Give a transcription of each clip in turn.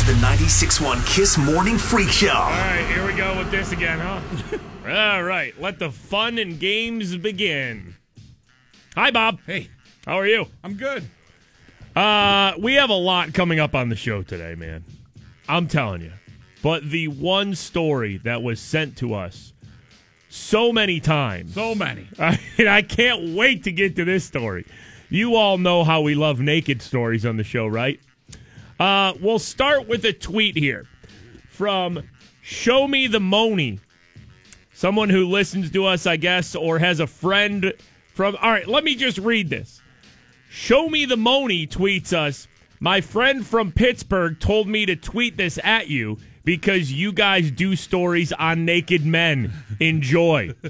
to the 96.1 Kiss Morning Freak Show. All right, here we go with this again, huh? All right, let the fun and games begin. Hi, Bob. Hey, How are you? I'm good. Uh, we have a lot coming up on the show today, man. I'm telling you. But the one story that was sent to us so many times, So many. I, I can't wait to get to this story. You all know how we love naked stories on the show, right? Uh, we'll start with a tweet here from Show Me the Moni. Someone who listens to us, I guess, or has a friend from. All right, let me just read this. Show Me the Moni tweets us. My friend from Pittsburgh told me to tweet this at you because you guys do stories on naked men. Enjoy.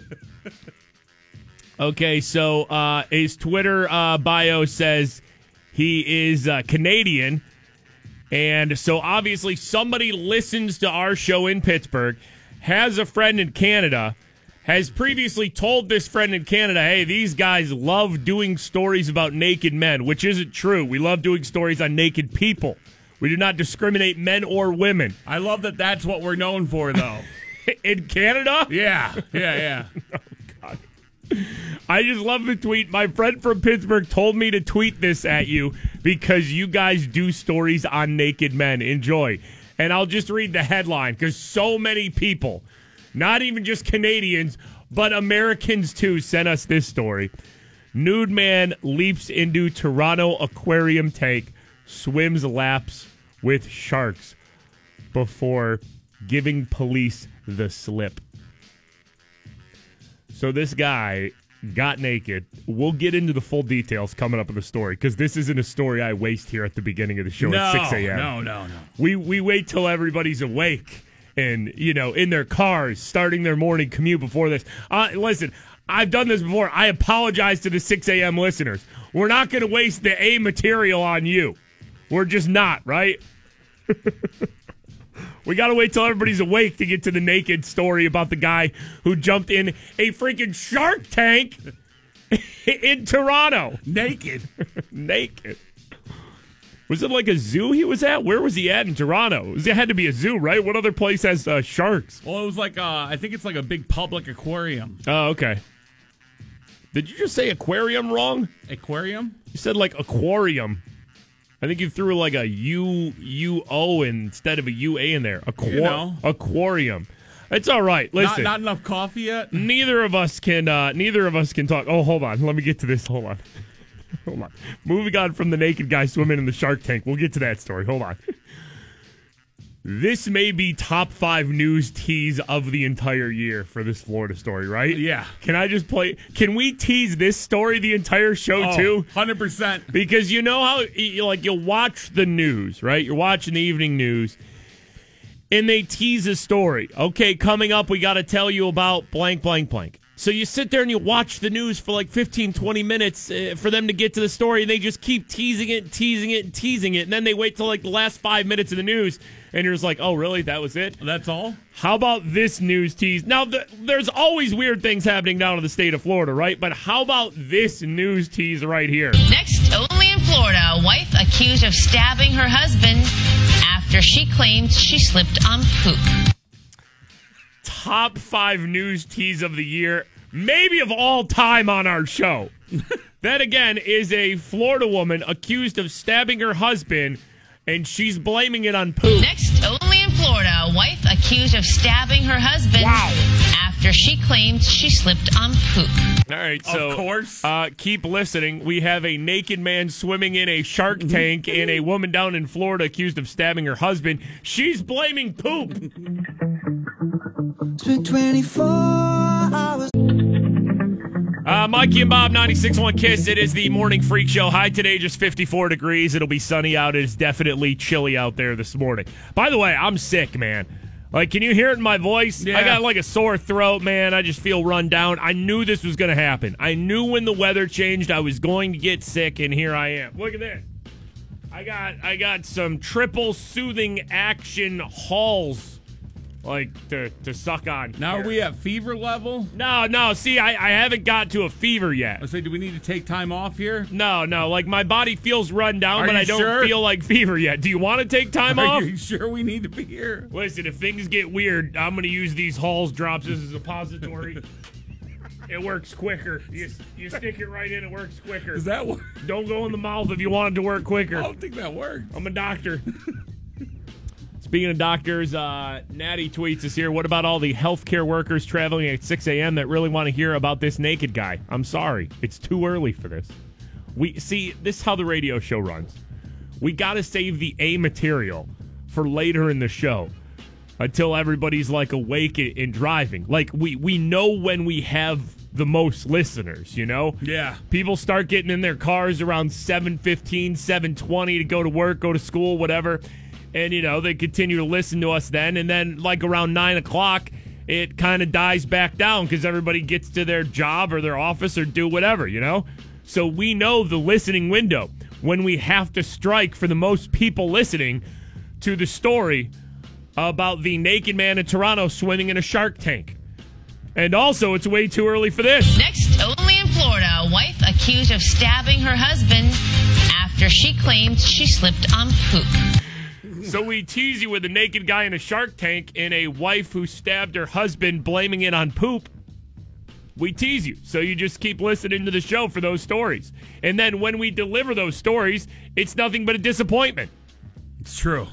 Okay, so uh, his Twitter uh, bio says he is uh, Canadian. And so obviously somebody listens to our show in Pittsburgh, has a friend in Canada, has previously told this friend in Canada, hey, these guys love doing stories about naked men, which isn't true. We love doing stories on naked people. We do not discriminate men or women. I love that that's what we're known for, though. In Canada? yeah, yeah, yeah. Oh, God, I just love the tweet. My friend from Pittsburgh told me to tweet this at you because you guys do stories on naked men. Enjoy. And I'll just read the headline because so many people, not even just Canadians, but Americans too, sent us this story. Nude man leaps into Toronto aquarium tank, swims laps with sharks before giving police the slip. So this guy got naked. We'll get into the full details coming up in the story because this isn't a story I waste here at the beginning of the show No, at 6 a.m. no, no, no. We we wait till everybody's awake and you know in their cars starting their morning commute before this. Uh, listen, I've done this before. I apologize to the 6 a.m. listeners. We're not going to waste the A material on you. We're just not right. We got to wait till everybody's awake to get to the naked story about the guy who jumped in a freaking shark tank in Toronto. Naked. naked. Was it like a zoo he was at? Where was he at in Toronto? It had to be a zoo, right? What other place has uh, sharks? Well, it was like, uh, I think it's like a big public aquarium. Oh, okay. Did you just say aquarium wrong? Aquarium? You said like aquarium. I think you threw like a U U O instead of a U A in there. Aqua- You know. Aquarium. It's all right. Not, Listen, not enough coffee yet? neither of us can. Uh, neither of us can talk. Oh, hold on. Let me get to this. Hold on. hold on. Moving on from the naked guy swimming in the shark tank. We'll get to that story. Hold on. This may be top five news tease of the entire year for this Florida story, right? Yeah. Can I just play? Can we tease this story the entire show Oh, too? 100%. because you know how you like you'll watch the news, right? You're watching the evening news, and they tease a story. Okay, coming up, we got to tell you about blank, blank, blank. So you sit there and you watch the news for like 15, 20 minutes uh, for them to get to the story, and they just keep teasing it, teasing it, and teasing it, and then they wait till like the last five minutes of the news, and you're just like, oh, really? That was it? That's all? How about this news tease? Now, th- there's always weird things happening down in the state of Florida, right? But how about this news tease right here? Next, only in Florida, a wife accused of stabbing her husband after she claims she slipped on poop. top five news teas of the year, maybe of all time on our show. that again is a Florida woman accused of stabbing her husband, and she's blaming it on poop. Next, only in Florida, a wife accused of stabbing her husband Wow. after she claims she slipped on poop. All right, so Of course. uh, keep listening. We have a naked man swimming in a shark tank, and a woman down in Florida accused of stabbing her husband. She's blaming poop. Spent 24 hours. Uh, Mikey and Bob, 96.1 Kiss. It is the morning freak show. High today, just 54 degrees. It'll be sunny out. It is definitely chilly out there this morning. By the way, I'm sick, man. Like, can you hear it in my voice? Yeah. I got like a sore throat, man. I just feel run down. I knew this was going to happen. I knew when the weather changed, I was going to get sick, and here I am. Look at this. I got I got some triple soothing action halls, like to to suck on. Now here. are we at fever level? No, no. See, I, I haven't got to a fever yet. I say, do we need to take time off here? No, no. Like my body feels run down, Are but I don't sure? feel like fever yet. Do you want to take time Are off? you sure we need to be here? Listen, if things get weird, I'm going to use these Halls drops as a suppository. it works quicker. You, you stick it right in, it works quicker. Is that what? Don't go in the mouth if you want it to work quicker. I don't think that works. I'm a doctor. Speaking of doctors, uh, Natty tweets us here. What about all the healthcare workers traveling at 6 a.m. that really want to hear about this naked guy? I'm sorry, it's too early for this. We see this is how the radio show runs. We got to save the A material for later in the show until everybody's like awake and and driving. Like we we know when we have the most listeners, you know? Yeah. People start getting in their cars around 7:15, 7:20 to go to work, go to school, whatever. And you know, they continue to listen to us then and then like around 9 o'clock it kind of dies back down because everybody gets to their job or their office or do whatever, you know? So we know the listening window when we have to strike for the most people listening to the story about the naked man in Toronto swimming in a shark tank. And also, it's way too early for this. Next, only in Florida, a wife accused of stabbing her husband after she claims she slipped on poop. So we tease you with a naked guy in a shark tank and a wife who stabbed her husband, blaming it on poop. We tease you. So you just keep listening to the show for those stories. And then when we deliver those stories, it's nothing but a disappointment. It's true.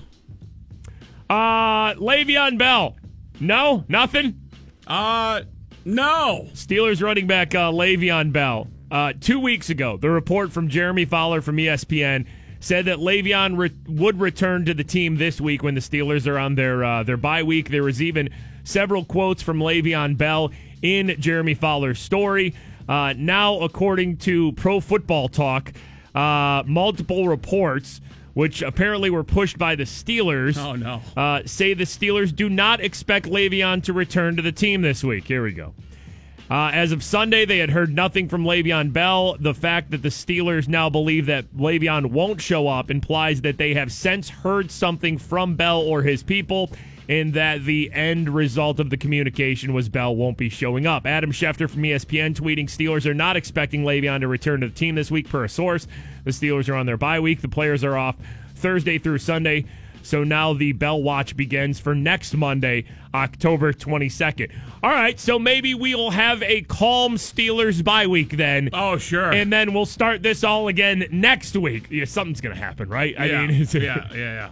Uh, Le'Veon Bell. No, nothing. Uh, no. Steelers running back uh, Le'Veon Bell. Uh, two weeks ago, the report from Jeremy Fowler from ESPN said that Le'Veon re- would return to the team this week when the Steelers are on their uh, their bye week. There was even several quotes from Le'Veon Bell in Jeremy Fowler's story. Uh, now, according to Pro Football Talk, uh, multiple reports, which apparently were pushed by the Steelers, Oh, no. uh, say the Steelers do not expect Le'Veon to return to the team this week. Here we go. Uh, as of Sunday, they had heard nothing from Le'Veon Bell. The fact that the Steelers now believe that Le'Veon won't show up implies that they have since heard something from Bell or his people, and that the end result of the communication was Bell won't be showing up. Adam Schefter from ESPN tweeting Steelers are not expecting Le'Veon to return to the team this week, per a source. The Steelers are on their bye week. The players are off Thursday through Sunday. So now the Bell Watch begins for next Monday, October 22nd. All right, so maybe we'll have a calm Steelers bye week then. Oh, sure. And then we'll start this all again next week. Yeah, something's going to happen, right? yeah, I mean, yeah, yeah,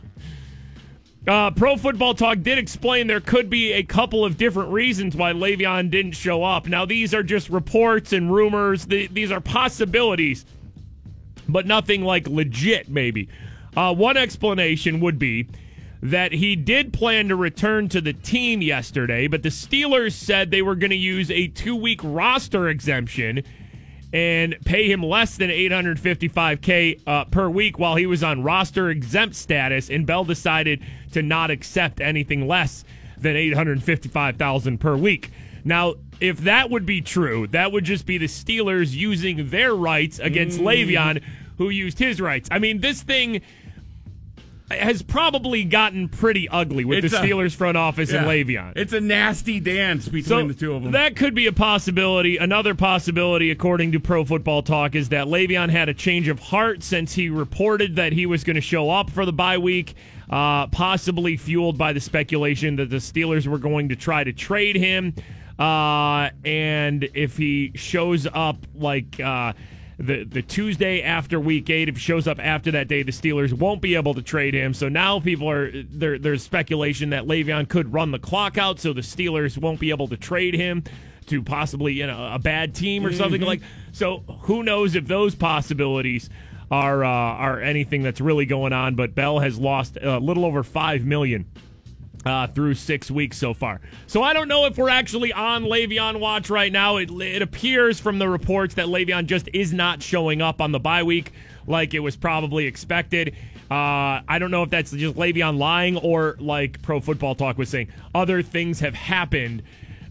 yeah. uh, Pro Football Talk did explain there could be a couple of different reasons why Le'Veon didn't show up. Now, these are just reports and rumors. The, these are possibilities, but nothing like legit, maybe. Uh, one explanation would be that he did plan to return to the team yesterday, but the Steelers said they were going to use a two week roster exemption and pay him less than 855k uh, per week while he was on roster exempt status and Bell decided to not accept anything less than 855,000 per week. Now, if that would be true, that would just be the Steelers using their rights against Le'Veon who used his rights. I mean, this thing has probably gotten pretty ugly with It's the a- Steelers front office and Yeah. Le'Veon. It's a nasty dance between the two of them. That could be a possibility. Another possibility, according to Pro Football Talk, is that Le'Veon had a change of heart since he reported that he was going to show up for the bye week, uh, possibly fueled by the speculation that the Steelers were going to try to trade him. Uh, and if he shows up like uh, the the Tuesday after Week Eight, if he shows up after that day, the Steelers won't be able to trade him. So now people are there. There's speculation that Le'Veon could run the clock out, so the Steelers won't be able to trade him to possibly you know a bad team or something like. So who knows if those possibilities are uh, are anything that's really going on? But Bell has lost a little over five million uh, through six weeks so far. So I don't know if we're actually on Le'Veon watch right now. It, it appears from the reports that Le'Veon just is not showing up on the bye week like it was probably expected. Uh, I don't know if that's just Le'Veon lying or like Pro Football Talk was saying other things have happened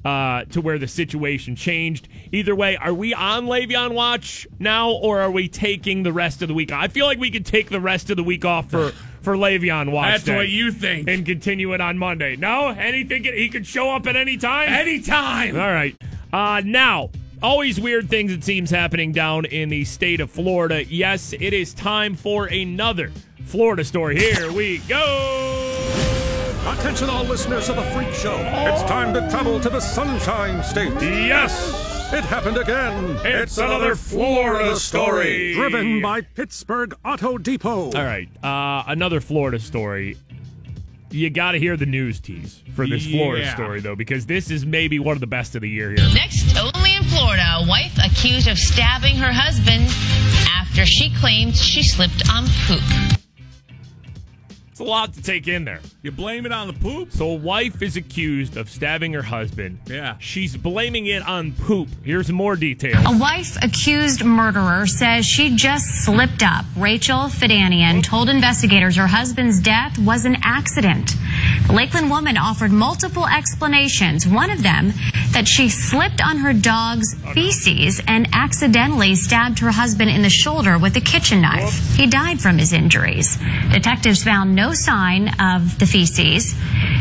uh, to where the situation changed. Either way, are we on Le'Veon watch now, or are we taking the rest of the week? I feel like we could take the rest of the week off for for Le'Veon watch. That's day what you think. and continue it on Monday. No, anything he could show up at any time. Anytime. All right. Uh, now, always weird things it seems happening down in the state of Florida. Yes, it is time for another Florida story. Here we go. Attention, all listeners of the Freak Show. It's time to travel to the Sunshine State. Yes. It happened again. It's another Florida story. Driven by Pittsburgh Auto Depot. All right. Uh, another Florida story. You got to hear the news tease for this Florida Yeah. story, though, because this is maybe one of the best of the year here. Next, only in Florida, a wife accused of stabbing her husband after she claims she slipped on poop. It's a lot to take in there. You blame it on the poop? So, a wife is accused of stabbing her husband. Yeah. She's blaming it on poop. Here's more details. A wife accused murderer says she just slipped up. Rachel Fidanian told investigators her husband's death was an accident. The Lakeland woman offered multiple explanations. One of them that she slipped on her dog's oh, feces and accidentally stabbed her husband in the shoulder with a kitchen knife. He died from his injuries. Detectives found no sign of the feces.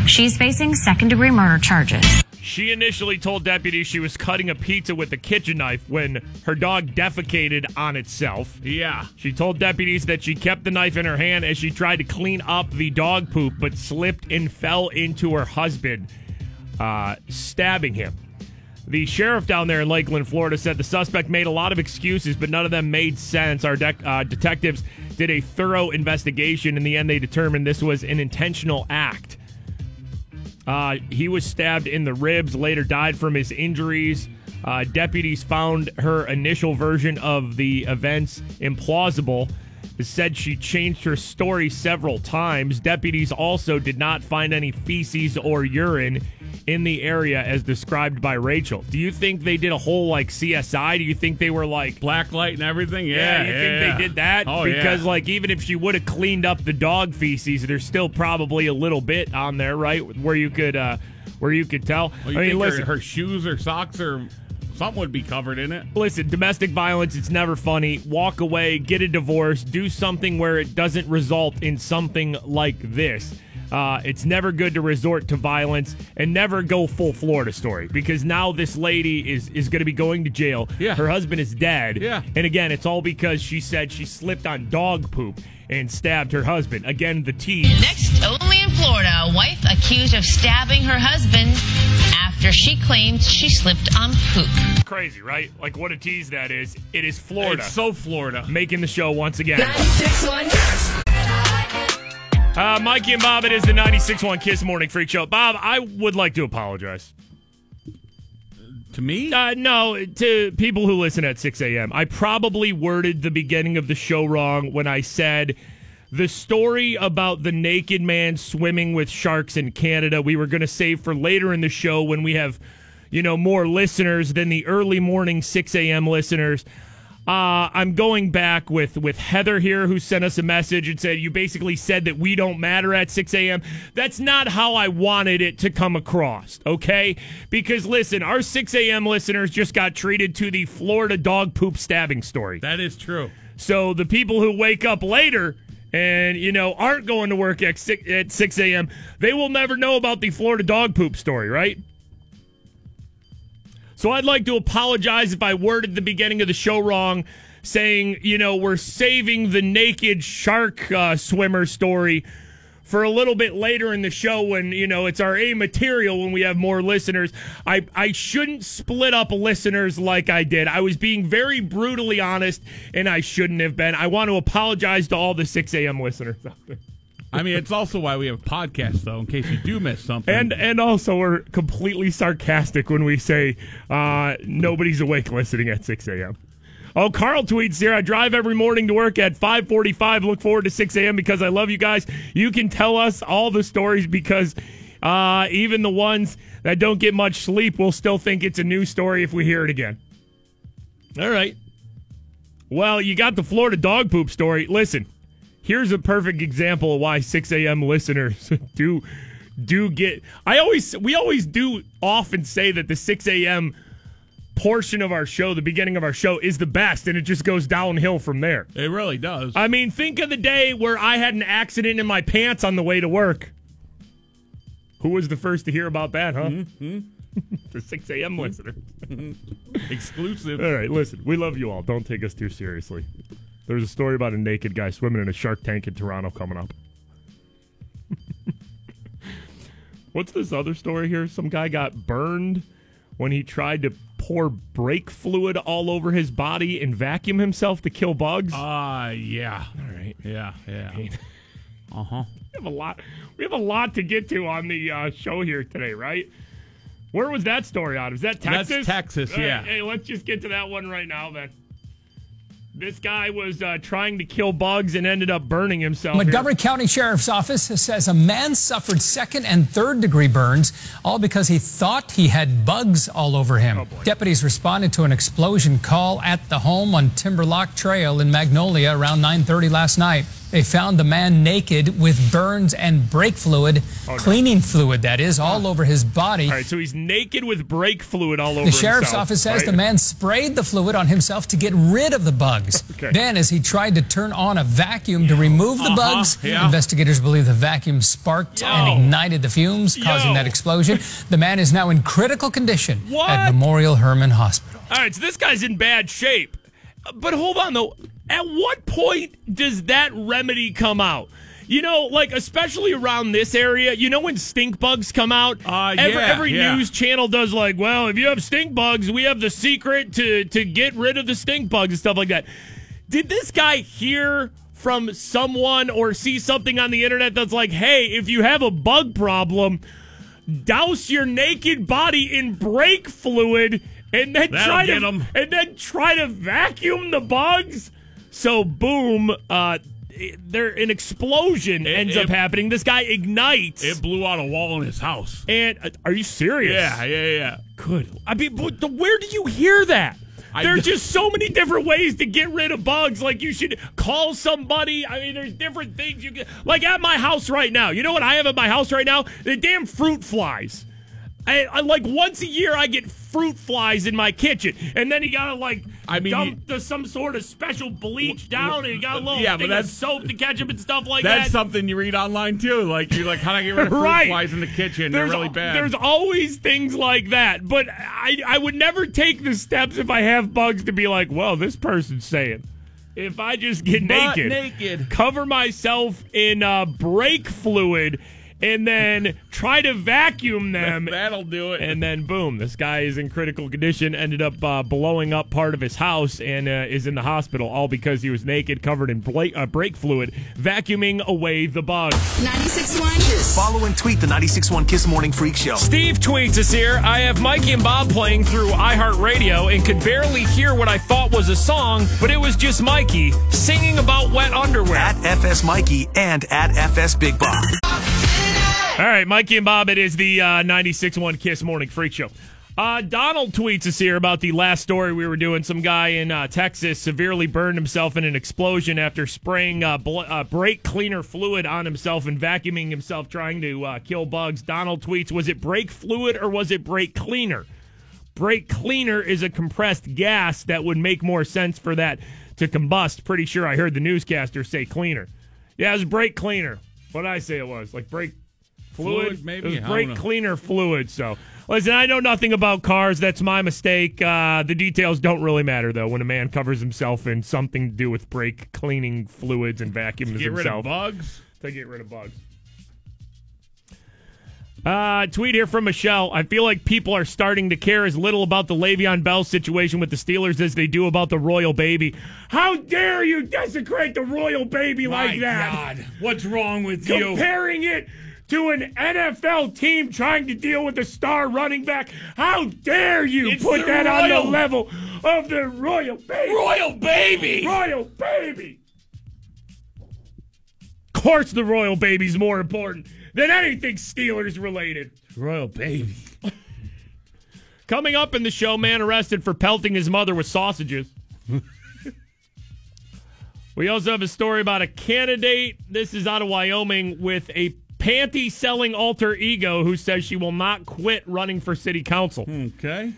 She's facing second degree murder charges. She initially told deputies she was cutting a pizza with a kitchen knife when her dog defecated on itself. Yeah. She told deputies that she kept the knife in her hand as she tried to clean up the dog poop, but slipped and fell into her husband, uh, stabbing him. The sheriff down there in Lakeland, Florida, said the suspect made a lot of excuses, but none of them made sense. Our uh, detectives did a thorough investigation. In the end, they determined this was an intentional act. Uh, he was stabbed in the ribs, later died from his injuries. Uh, deputies found her initial version of the events implausible. Said she changed her story several times. Deputies also did not find any feces or urine in the area as described by Rachel. Do you think they did a whole like CSI? Do you think they were like Black light and everything? Yeah. yeah, you yeah, think yeah. they did that? Oh, because like even if she would have cleaned up the dog feces, there's still probably a little bit on there, right? Where you could uh where you could tell. Well, you I mean, think listen, her, her shoes or socks or something would be covered in it. listen, domestic violence, it's never funny. Walk away, get a divorce, do something where it doesn't result in something like this. Uh, it's never good to resort to violence and never go full Florida story because now this lady is is going to be going to jail. Yeah. Her husband is dead. Yeah. And again, it's all because she said she slipped on dog poop and stabbed her husband. Again, the tease. Next, only in Florida, a wife accused of stabbing her husband after she claims she slipped on poop. Crazy, right? Like what a tease that is. It is Florida. It's so Florida. making the show once again. Uh, Mikey and Bob, it is the 96.1 Kiss Morning Freak Show. Bob, I would like to apologize. To me? Uh, no, to people who listen at 6 a.m. I probably worded the beginning of the show wrong when I said the story about the naked man swimming with sharks in Canada we were going to save for later in the show when we have, you know, more listeners than the early morning 6 a.m. listeners. Uh, I'm going back with, with Heather here, who sent us a message and said, You basically said that we don't matter at 6 a.m. That's not how I wanted it to come across, okay? Because listen, our 6 a.m. listeners just got treated to the Florida dog poop stabbing story. That is true. So the people who wake up later and, you know, aren't going to work at 6, at 6 a.m., they will never know about the Florida dog poop story, right? So I'd like to apologize if I worded the beginning of the show wrong, saying, you know, we're saving the naked shark uh, swimmer story for a little bit later in the show when, you know, it's our A material when we have more listeners. I, I shouldn't split up listeners like I did. I was being very brutally honest, and I shouldn't have been. I want to apologize to all the 6 a.m. listeners out there. I mean, it's also why we have podcasts, though, in case you do miss something. And and also we're completely sarcastic when we say uh, nobody's awake listening at 6 a.m. Oh, Carl tweets here. I drive every morning to work at 5:45. Look forward to 6 a.m. because I love you guys. You can tell us all the stories because Uh, even the ones that don't get much sleep will still think it's a new story if we hear it again. All right. Well, you got the Florida dog poop story. Listen, here's a perfect example of why 6 a.m. listeners do do get. I always we always do often say that the 6 a.m. portion of our show, the beginning of our show, is the best, and it just goes downhill from there. It really does. I mean, think of the day where I had an accident in my pants on the way to work. Who was the first to hear about that, huh? Mm-hmm. the 6 a.m. listener. Mm-hmm. Exclusive. All right, listen, we love you all. Don't take us too seriously. There's a story about a naked guy swimming in a shark tank in Toronto coming up. What's this other story here? Some guy got burned when he tried to pour brake fluid all over his body and vacuum himself to kill bugs. Uh, yeah. all right. Yeah, yeah. Uh huh. We have a lot. We have a lot to get to on the uh, show here today, right? Where was that story out? Is that Texas? That's Texas? Texas, All right, yeah. Hey, let's just get to that one right now, then. This guy was uh, trying to kill bugs and ended up burning himself. here. Montgomery County Sheriff's Office says a man suffered second and third degree burns, all because he thought he had bugs all over him. Deputies responded to an explosion call at the home on Timberlock Trail in Magnolia around 9:30 last night. They found the man naked with burns and brake fluid, cleaning fluid that is, all over his body. All right, so he's naked with brake fluid all over The sheriff's himself, office says right? the man sprayed the fluid on himself to get rid of the bugs. Okay. Then, as he tried to turn on a vacuum to remove the Uh-huh, bugs, yeah. investigators believe the vacuum sparked and ignited the fumes, causing Yo. that explosion. The man is now in critical condition What? at Memorial Hermann Hospital. All right, so this guy's in bad shape. But hold on, though. At what point does that remedy come out? You know, like especially around this area, you know when stink bugs come out. Uh, every, yeah, every yeah. news channel does like, well, if you have stink bugs, we have the secret to to get rid of the stink bugs and stuff like that. Did this guy hear from someone or see something on the internet that's like, hey, if you have a bug problem, douse your naked body in brake fluid and then That'll try to and then try to vacuum the bugs. So boom, uh there an explosion It- ends it- up happening. This guy ignites. It blew out a wall in his house. and uh, are you serious? Yeah, yeah, yeah. Good. I mean, but the, where do you hear that? There's just so many different ways to get rid of bugs. Like you should call somebody. I mean, there's different things you can. Like at my house right now. You know what I have at my house right now? The damn fruit flies. I, I like once a year I get fruit flies in my kitchen, and then you gotta like I mean, dump the, some sort of special bleach down, and you got a little Yeah, but that's- soap to catch them and stuff like That's that. That's something you read online too. Like you're like, how do I get rid of fruit Right. flies in the kitchen? There's, They're really bad. There's always things like that, but I I would never take the steps if I have bugs to be like, well, this person's saying. If I just get naked, naked. cover myself in uh, brake fluid, and then try to vacuum them, That'll do it. and then boom, this guy is in critical condition. Ended up uh, blowing up part of his house and uh, is in the hospital, all because he was naked, covered in bla- uh, brake fluid, vacuuming away the bugs. 96.1 Follow and tweet the 96.1 Kiss Morning Freak Show. Steve tweets us here. I have Mikey and Bob playing through iHeartRadio and could barely hear what I thought was a song, but it was just Mikey singing about wet underwear. At FS Mikey and at FS Big Bob. All right, Mikey and Bob, it is the uh, 96.1 Kiss Morning Freak Show. Uh, Donald tweets us here about the last story we were doing. Some guy in uh, Texas severely burned himself in an explosion after spraying uh, bl- uh, brake cleaner fluid on himself and vacuuming himself trying to uh, kill bugs. Donald tweets, was it brake fluid or was it brake cleaner? Brake cleaner is a compressed gas that would make more sense for that to combust. Pretty sure I heard the newscaster say cleaner. Yeah, it was brake cleaner. What I say it was? Like brake fluid? Fluid, maybe? Brake cleaner fluid. So, listen, I know nothing about cars. That's my mistake. Uh, the details don't really matter, though, when a man covers himself in something to do with brake cleaning fluids and vacuums himself, get rid of bugs. to get rid of bugs. Uh, tweet here from Michelle. I feel like people are starting to care as little about the Le'Veon Bell situation with the Steelers as they do about the royal baby. How dare you desecrate the royal baby like My that? God, what's wrong with you? Comparing it to an NFL team trying to deal with a star running back. How dare you It's put that on the level of the royal baby? Royal baby. royal baby. Of course, the royal baby's more important than anything Steelers related. Royal baby. Coming up in the show, man arrested for pelting his mother with sausages. we also have a story about a candidate. This is out of Wyoming with a panty selling alter ego who says she will not quit running for city council. Okay.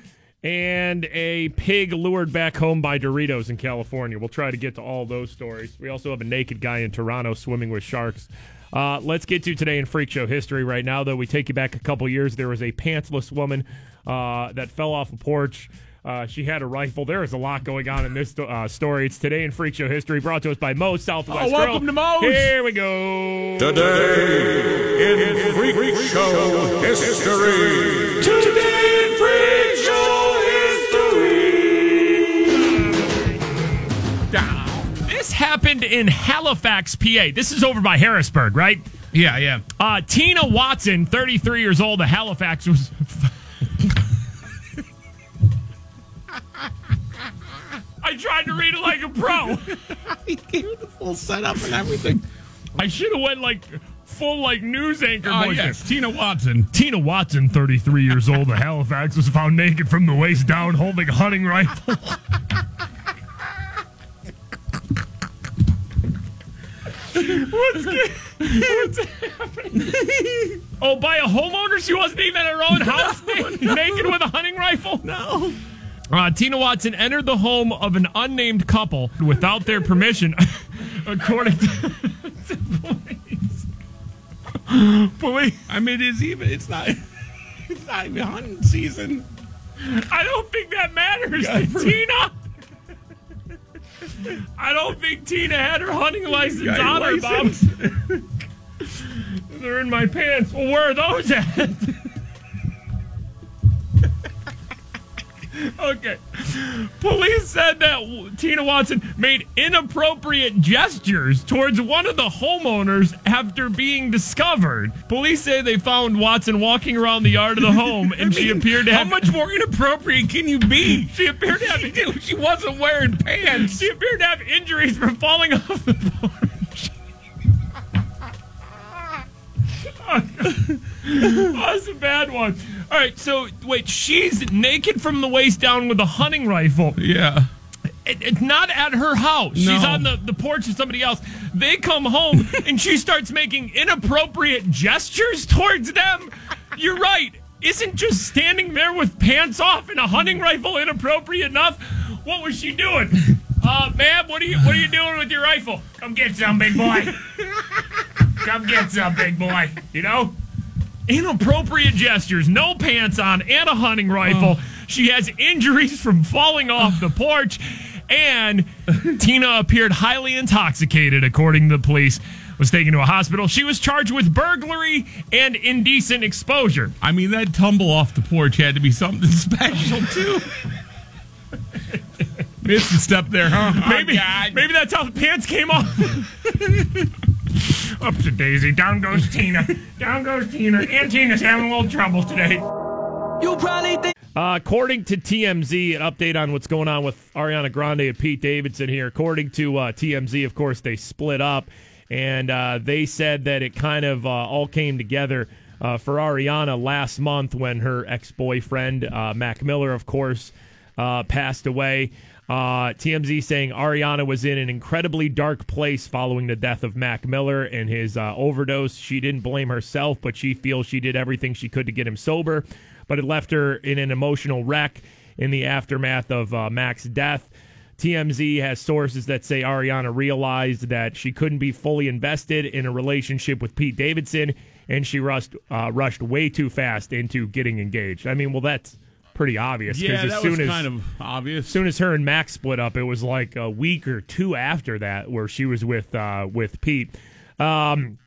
And a pig lured back home by Doritos in California. We'll try to get to all those stories. We also have a naked guy in Toronto swimming with sharks. Uh, let's get to today in Freak Show history right now, though. We take you back a couple years. There was a pantsless woman uh, that fell off a porch. Uh, she had a rifle. There is a lot going on in this uh, story. It's today in Freak Show history, brought to us by Moe's Southwest Oh, welcome Grill. to Moe's. Here we go. Today in Freak Show history. Today in Freak Show history. Down. This happened in Halifax, PA. This is over by Harrisburg, right? Yeah, yeah. Uh, Tina Watson, 33 years old, of Halifax, was. I tried to read it like a pro. He gave it the full setup and everything. I should have went like full like news anchor ah, Oh, voice. yes. Tina Watson. Tina Watson, 33 years old, of Halifax, was found naked from the waist down holding a hunting rifle. What's? What's happening? Oh, by a homeowner? She wasn't even at her own house naked with a hunting rifle? No. Uh, Tina Watson entered the home of an unnamed couple without their permission, according to, to police. Police. I mean, it's even. It's not. It's not even hunting season. I don't think that matters to Tina. I don't think Tina had her hunting license on her, Bob. They're in my pants. Well, where are those at? Okay. Police said that Tina Watson made inappropriate gestures towards one of the homeowners after being discovered. Police say they found Watson walking around the yard of the home, and she appeared to have. How much more inappropriate can you be? She appeared to have She, she wasn't wearing pants. she appeared to have injuries from falling off the porch. oh, that's a bad one. All right, so wait, she's naked from the waist down with a hunting rifle. Yeah. It, it's not at her house. She's on the, the porch of somebody else. They come home and she starts making inappropriate gestures towards them. You're right. Isn't just standing there with pants off and a hunting rifle inappropriate enough? What was she doing? Uh, ma'am, what are you what are you doing with your rifle? Come get some, big boy. Come get some, big boy. You know? Inappropriate gestures, no pants on, and a hunting rifle. Oh. She has injuries from falling off the porch, and Tina appeared highly intoxicated, according to the police. Was taken to a hospital. She was charged with burglary and indecent exposure. I mean, that tumble off the porch had to be something special, too. Missed a step there, huh? Maybe, Oh, maybe that's how the pants came off. Up to Daisy. Down goes Tina. Down goes Tina. And Tina's having a little trouble today. You probably think. Uh, according to TMZ, an update on what's going on with Ariana Grande and Pete Davidson here. According to uh, TMZ, of course, they split up, and uh, they said that it kind of uh, all came together uh, for Ariana last month when her ex boyfriend, uh, Mac Miller, of course, uh, passed away. Uh, TMZ saying Ariana was in an incredibly dark place following the death of Mac Miller and his uh, overdose. She didn't blame herself, but she feels she did everything she could to get him sober, but it left her in an emotional wreck in the aftermath of uh, Mac's death. TMZ has sources that say Ariana realized that she couldn't be fully invested in a relationship with Pete Davidson, and she rushed uh, rushed way too fast into getting engaged. I mean, well, that's pretty obvious. Yeah, as that soon was as, kind of obvious. as soon as her and Mac split up, it was like a week or two after that where she was with uh, with Pete. Um,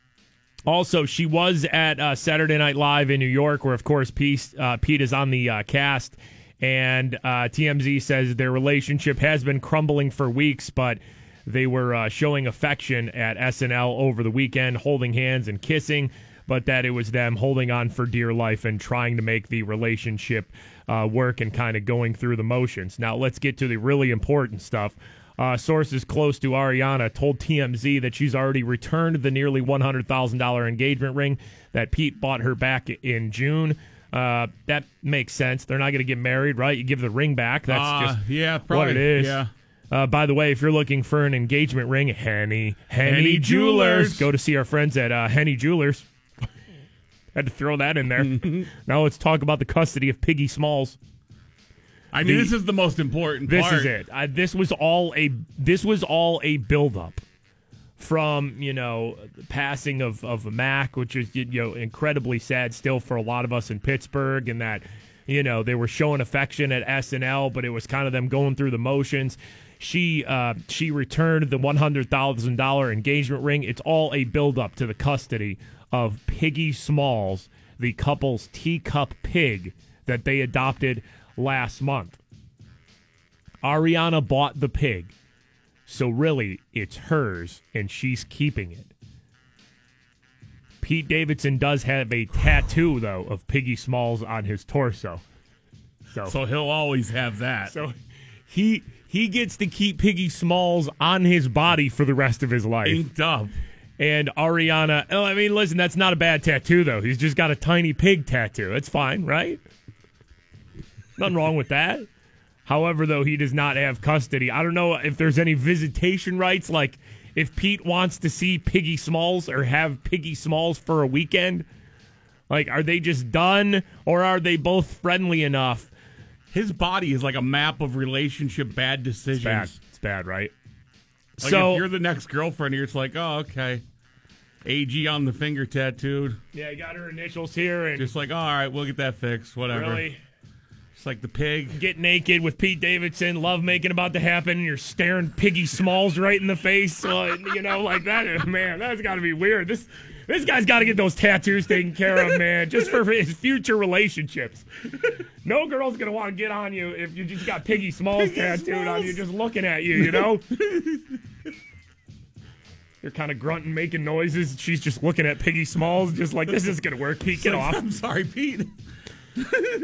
also, she was at uh, Saturday Night Live in New York, where of course Pete, uh, Pete is on the uh, cast, and uh, TMZ says their relationship has been crumbling for weeks, but they were uh, showing affection at SNL over the weekend, holding hands and kissing. But that it was them holding on for dear life and trying to make the relationship uh, work and kind of going through the motions. Now, let's get to the really important stuff. Uh, sources close to Ariana told TMZ that she's already returned the nearly $100,000 engagement ring that Pete bought her back in June. Uh, that makes sense. They're not going to get married, right? You give the ring back. That's Uh, just yeah, what it is. yeah. Uh, by the way, if you're looking for an engagement ring, Henne, Henne, Henne Jewelers. Jewelers. Go to see our friends at uh, Henne Jewelers. Had to throw that in there. now let's talk about the custody of Piggy Smalls. I mean, The- this is the most important This part. is it. I, this was all a this was all a buildup from you know the passing of of Mac, which is you know incredibly sad still for a lot of us in Pittsburgh, and that you know they were showing affection at SNL, but it was kind of them going through the motions. She uh, she returned the one hundred thousand dollar engagement ring. It's all a buildup to the custody of Piggy Smalls, the couple's teacup pig that they adopted last month. Ariana bought the pig. So really, it's hers and she's keeping it. Pete Davidson does have a tattoo though of Piggy Smalls on his torso. So So he'll always have that. so he he gets to keep Piggy Smalls on his body for the rest of his life. Inked up. And Ariana, oh, I mean, listen, that's not a bad tattoo though. He's just got a tiny pig tattoo. It's fine, right? Nothing wrong with that. However, though, he does not have custody. I don't know if there's any visitation rights, like if Pete wants to see Piggy Smalls or have Piggy Smalls for a weekend. Like, are they just done, or are they both friendly enough? His body is like a map of relationship bad decisions. It's bad. It's bad, right? Like so if you're the next girlfriend, you're just like, oh, okay. AG on the finger tattooed. yeah, I got her initials here, and Just like, all right, we'll get that fixed. Whatever. really. It's like the pig. get naked with Pete Davidson, love making about to happen, and you're staring Piggy Smalls right in the face, uh, you know, like that. Man, that's got to be weird. This this guy's got to get those tattoos taken care of, man, just for his future relationships. No girl's gonna want to get on you if you just got Piggy Smalls tattooed on you, just looking at you, you know. You're kind of grunting, making noises. She's just looking at Piggy Smalls, just like this is gonna work. Pete, get off. I'm sorry, Pete.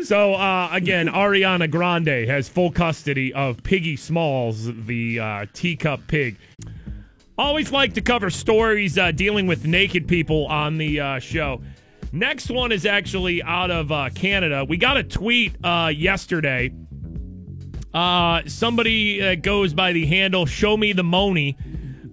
So uh, again, Ariana Grande has full custody of Piggy Smalls, the uh, teacup pig. Always like to cover stories uh, dealing with naked people on the uh, show. Next one is actually out of uh, Canada. We got a tweet uh, yesterday. Uh, somebody goes by the handle Show Me the Money,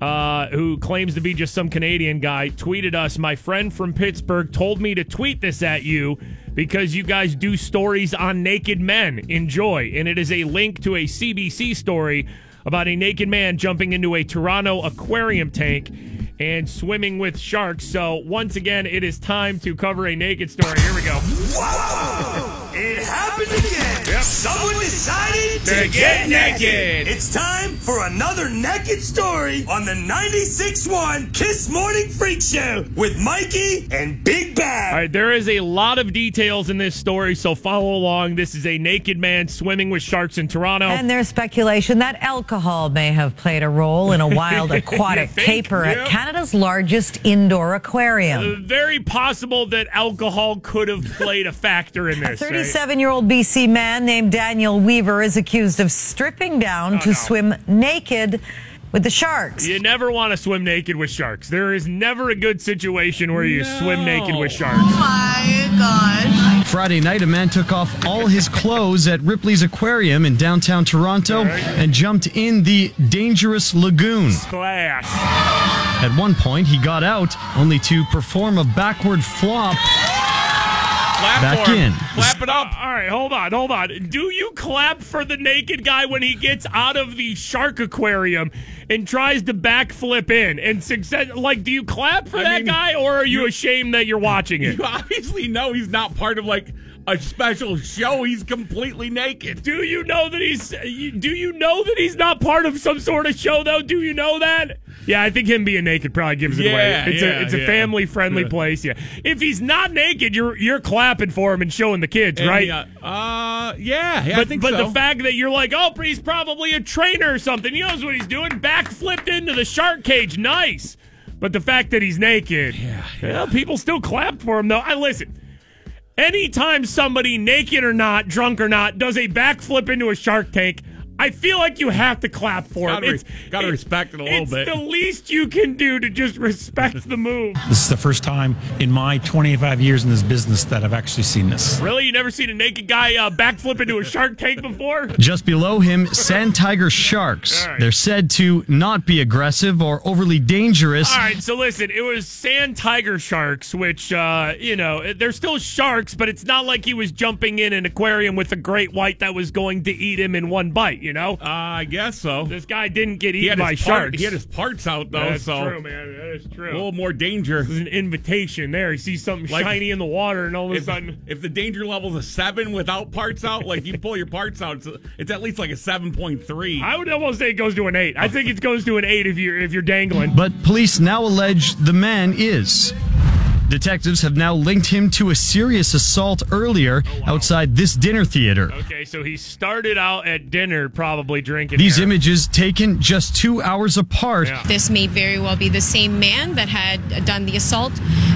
uh, who claims to be just some Canadian guy, tweeted us. My friend from Pittsburgh told me to tweet this at you because you guys do stories on naked men. Enjoy. And it is a link to a CBC story about a naked man jumping into a Toronto aquarium tank and swimming with sharks. So, once again, it is time to cover a naked story. Here we go. Whoa! it happened again. Someone decided to, To get naked. It's time for another naked story on the 96.1 Kiss Morning Freak Show with Mikey and Big Bob. All right, there is a lot of details in this story, so follow along. This is a naked man swimming with sharks in Toronto. And there's speculation that alcohol may have played a role in a wild aquatic caper Yep. at Canada's largest indoor aquarium. Uh, very possible that alcohol could have played a factor in A this. right? 37 year old BC man named Daniel Weaver is accused of stripping down oh, to no. swim naked with the sharks. You never want to swim naked with sharks. There is never a good situation where you swim naked with sharks. Oh my gosh. Friday night, a man took off all his clothes at Ripley's Aquarium in downtown Toronto and jumped in the dangerous lagoon. Splash. At one point, he got out only to perform a backward flop. Clap Back for him. in. Clap it up. All right, hold on, hold on. Do you clap for the naked guy when he gets out of the shark aquarium and tries to backflip in and success? Like, do you clap for I that mean, guy, or are you, you- ashamed that you're watching it? You obviously know he's not part of like a special show. He's completely naked. Do you know that he's? Do you know that he's not part of some sort of show, though? Do you know that? Yeah, I think him being naked probably gives it Yeah, away. It's yeah, a it's a yeah. family friendly Yeah. place. Yeah, if he's not naked, you're you're clapping for him and showing the kids, And right? the, uh, uh, yeah, yeah, I but think but so. the fact that you're like, oh, he's probably a trainer or something. He knows what he's doing. Backflipped into the shark cage, nice. But the fact that he's naked, yeah, Well, people still clapped for him though. I listen. Anytime somebody, naked or not, drunk or not, does a backflip into a shark tank, I feel like you have to clap for Gotta him. re- It's gotta it- respect it a little it's bit. the least you can do to just respect the move. This is the first time in my 25 years in this business that I've actually seen this. Really, you never seen a naked guy uh, backflip into a shark tank before? Just below him, sand tiger sharks. All right. They're said to not be aggressive or overly dangerous. All right, so listen, it was sand tiger sharks, which, uh, you know, they're still sharks, but it's not like he was jumping in an aquarium with a great white that was going to eat him in one bite, you know? Uh, I guess so. This guy didn't get He eaten by part, sharks. he had his parts out though, That's so true, man. That is true. a little more danger. This is an invitation there. He sees something Like- shiny in the water, and all of a sudden, if the danger level's a seven without parts out, like you pull your parts out, it's, it's at least like a seven point three. I would almost say it goes to an eight. I think it goes to an eight if you're if you're dangling. But police now allege the man is. Detectives have now linked him to a serious assault earlier outside this dinner theater. Okay, so he started out at dinner probably drinking. These there. images taken just two hours apart. This may very well be the same man that had done the assault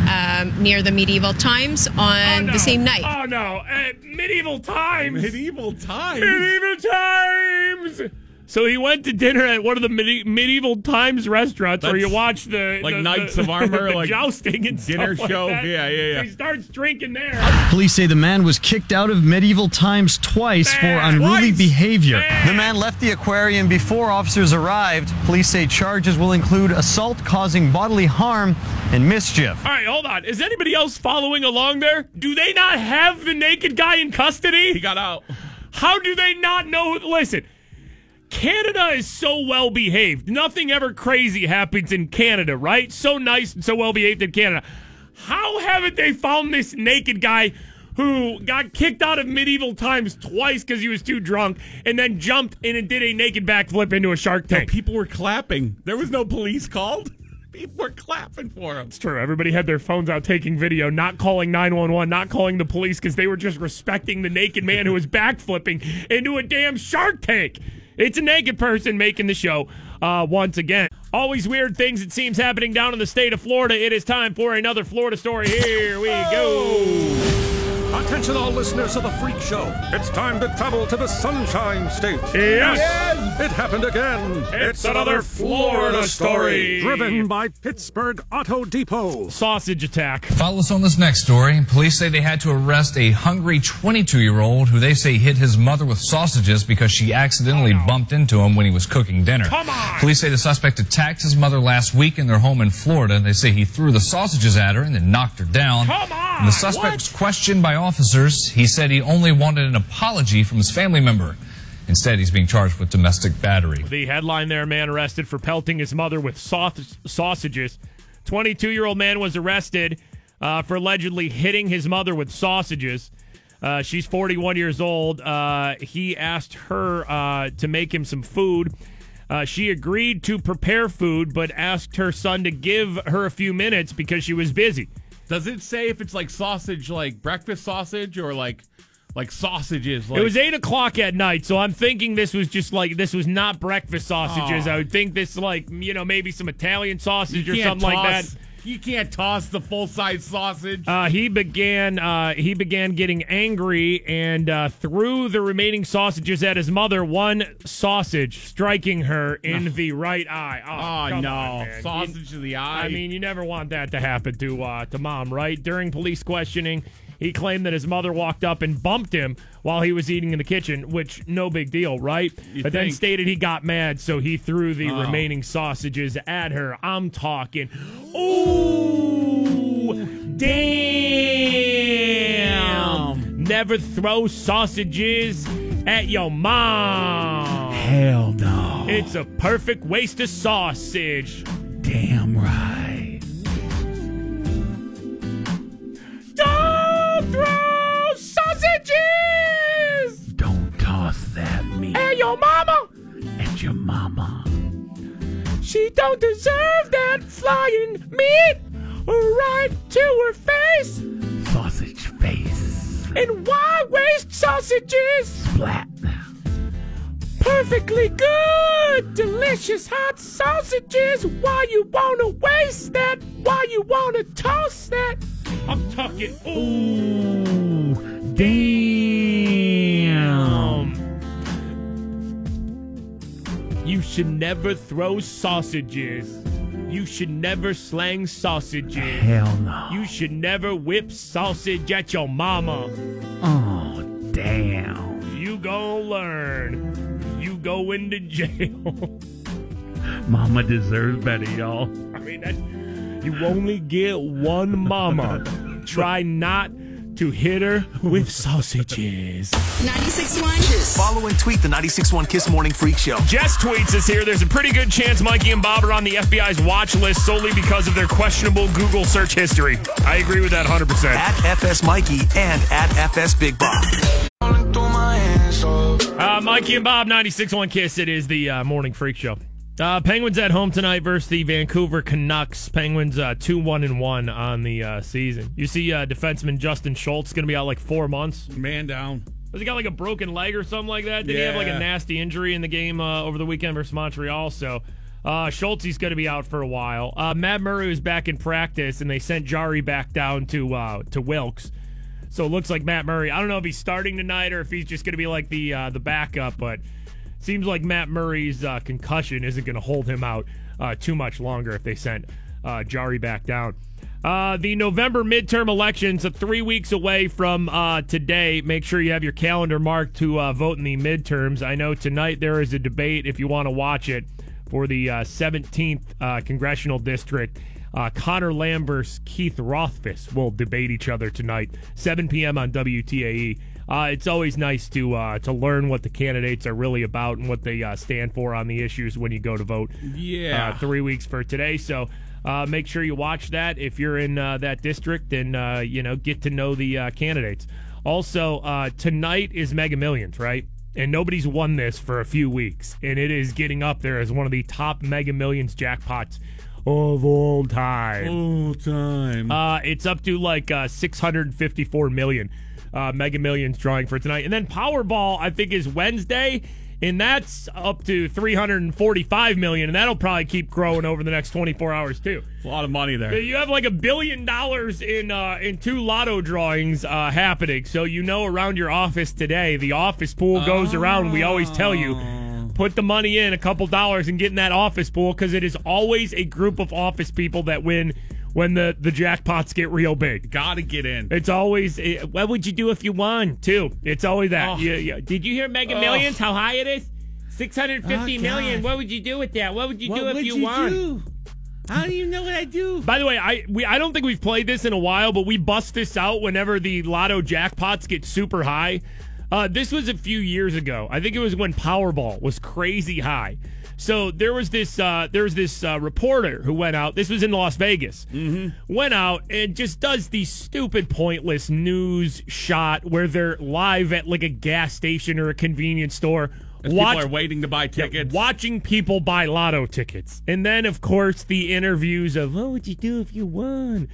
um, near the medieval times on no. the same night. Oh no! At medieval times. Medieval times. Medieval times. So he went to dinner at one of the medi- medieval times restaurants where you watch the like the- Knights the- of Armor, the like jousting and dinner stuff like show. that. Yeah, yeah, yeah. He starts drinking there. Police say the man was kicked out of medieval times twice for unruly Twice. behavior. Man. The man left the aquarium before officers arrived. Police say charges will include assault causing bodily harm and mischief. All right, hold on. Is anybody else following along there? Do they not have the naked guy in custody? He got out. How do they not know? Listen, Canada is so well behaved. Nothing ever crazy happens in Canada, right? So nice and so well behaved in Canada. How haven't they found this naked guy who got kicked out of medieval times twice because he was too drunk and then jumped in and did a naked backflip into a shark tank? People were clapping. There was no police called. People were clapping for him. It's true. Everybody had their phones out taking video, not calling 911, not calling the police because they were just respecting the naked man who was backflipping into a damn shark tank. It's a naked person making the show uh, once again. Always weird things, it seems, happening down in the state of Florida. It is time for another Florida story. Here we go. Attention, all listeners of the Freak Show. It's time to travel to the Sunshine State. Yes. It happened again. It's another Florida story. Driven by Pittsburgh Auto Depot. Sausage attack. Follow us on this next story. Police say they had to arrest a hungry 22 year old who they say hit his mother with sausages because she accidentally oh, bumped into him when he was cooking dinner. Come on. Police say the suspect attacked his mother last week in their home in Florida. They say he threw the sausages at her and then knocked her down. Come on. And the suspect was questioned by officers. He said he only wanted an apology from his family member. Instead, he's being charged with domestic battery. The headline there man arrested for pelting his mother with saus- sausages. 22 year old man was arrested uh, for allegedly hitting his mother with sausages. Uh, she's 41 years old. Uh, he asked her uh, to make him some food. Uh, she agreed to prepare food, but asked her son to give her a few minutes because she was busy. Does it say if it's like sausage, like breakfast sausage, or like like sausages? Like, it was eight o'clock at night, so I'm thinking this was just like this was not breakfast sausages. I would think this like you know maybe some Italian sausage You or something like that. You can't toss the full size sausage. Uh, he began uh, he began getting angry and uh, threw the remaining sausages at his mother. One sausage striking her in the right eye. Oh, Oh, come no. on, man. Sausage to the eye. I mean, you never want that to happen to uh, to mom, right? During police questioning, he claimed that his mother walked up and bumped him while he was eating in the kitchen, which no big deal, right? You but then stated he got mad, so he threw the Oh. remaining sausages at her. I'm talking. Ooh, damn! Never throw sausages at your mom. Hell no. It's a perfect waste of sausage. Damn right. Don't throw Don't toss that meat at your mama. at your mama. She don't deserve that flying meat right to her face. Sausage face. And why waste sausages? Splat. Perfectly good, delicious hot sausages. Why you wanna waste that? Why you wanna toss that? I'm talking. Ooh, Damn. You should never throw sausages. You should never slang sausages. Hell no. You should never whip sausage at your mama. Oh, damn. You gonna learn. You go into jail. Mama deserves better, y'all. I mean, you only get one mama. Try not to hit her with sausages. 96.1 Kiss. Follow and tweet the 96.1 Kiss Morning Freak Show. Jess tweets us here. There's a pretty good chance Mikey and Bob are on the FBI's watch list solely because of their questionable Google search history. I agree with that 100%. At FS Mikey and at FS Big Bob. Uh, Mikey and Bob, 96.1 Kiss. It is the uh, Morning Freak Show. Uh, Penguins at home tonight versus the Vancouver Canucks. Penguins uh, 2 1 and 1 on the uh, season. You see uh, defenseman Justin Schultz going to be out like four months. Man down. Has he got like a broken leg or something like that? Did he have like a nasty injury in the game uh, over the weekend versus Montreal? So uh, Schultz is going to be out for a while. Uh, Matt Murray was back in practice, and they sent Jarry back down to uh, to Wilkes. So it looks like Matt Murray. I don't know if he's starting tonight or if he's just going to be like the uh, the backup, but seems like Matt Murray's uh, concussion isn't going to hold him out uh, too much longer if they sent uh, Jarry back down. Uh, the November midterm elections are three weeks away from uh, today. Make sure you have your calendar marked to uh, vote in the midterms. I know tonight there is a debate, if you want to watch it, for the uh, 17th uh, congressional district. Conor Lambers, Keith Rothfus will debate each other tonight, 7 p.m. on WTAE. Uh, it's always nice to uh, to learn what the candidates are really about and what they uh, stand for on the issues when you go to vote. Yeah. Uh, three weeks for today. So uh, make sure you watch that if you're in uh, that district and uh, you know get to know the uh, candidates. Also, uh, tonight is Mega Millions, right? And nobody's won this for a few weeks, and it is getting up there as one of the top Mega Millions jackpots of all time. All time. Uh, it's up to like uh, 654 million uh, Mega Millions drawing for tonight, and then Powerball I think is Wednesday, and that's up to 345 million, and that'll probably keep growing over the next 24 hours too. a lot of money there. You have like a billion dollars in uh, in two lotto drawings uh, happening, so you know around your office today, the office pool goes around. We always tell you. Put the money in, a couple dollars, and get in that office pool because it is always a group of office people that win when the, the jackpots get real big. Got to get in. It's always, eh, what would you do if you won, too? It's always that. Oh. You- you- did you hear Mega Oh. Millions, how high it is? Six hundred fifty Oh, million. What would you do with that? What would you What do if would you, you won? do? How do you know what I do? By the way, I we I don't think we've played this in a while, but we bust this out whenever the lotto jackpots get super high. Uh, this was a few years ago. I think it was when Powerball was crazy high. So there was this uh, there was this uh, reporter who went out. This was in Las Vegas. Mm-hmm. Went out and just does the stupid, pointless news shot where they're live at like a gas station or a convenience store. As people are waiting to buy tickets. watching people buy lotto tickets. And then, of course, the interviews of, what would you do if you won?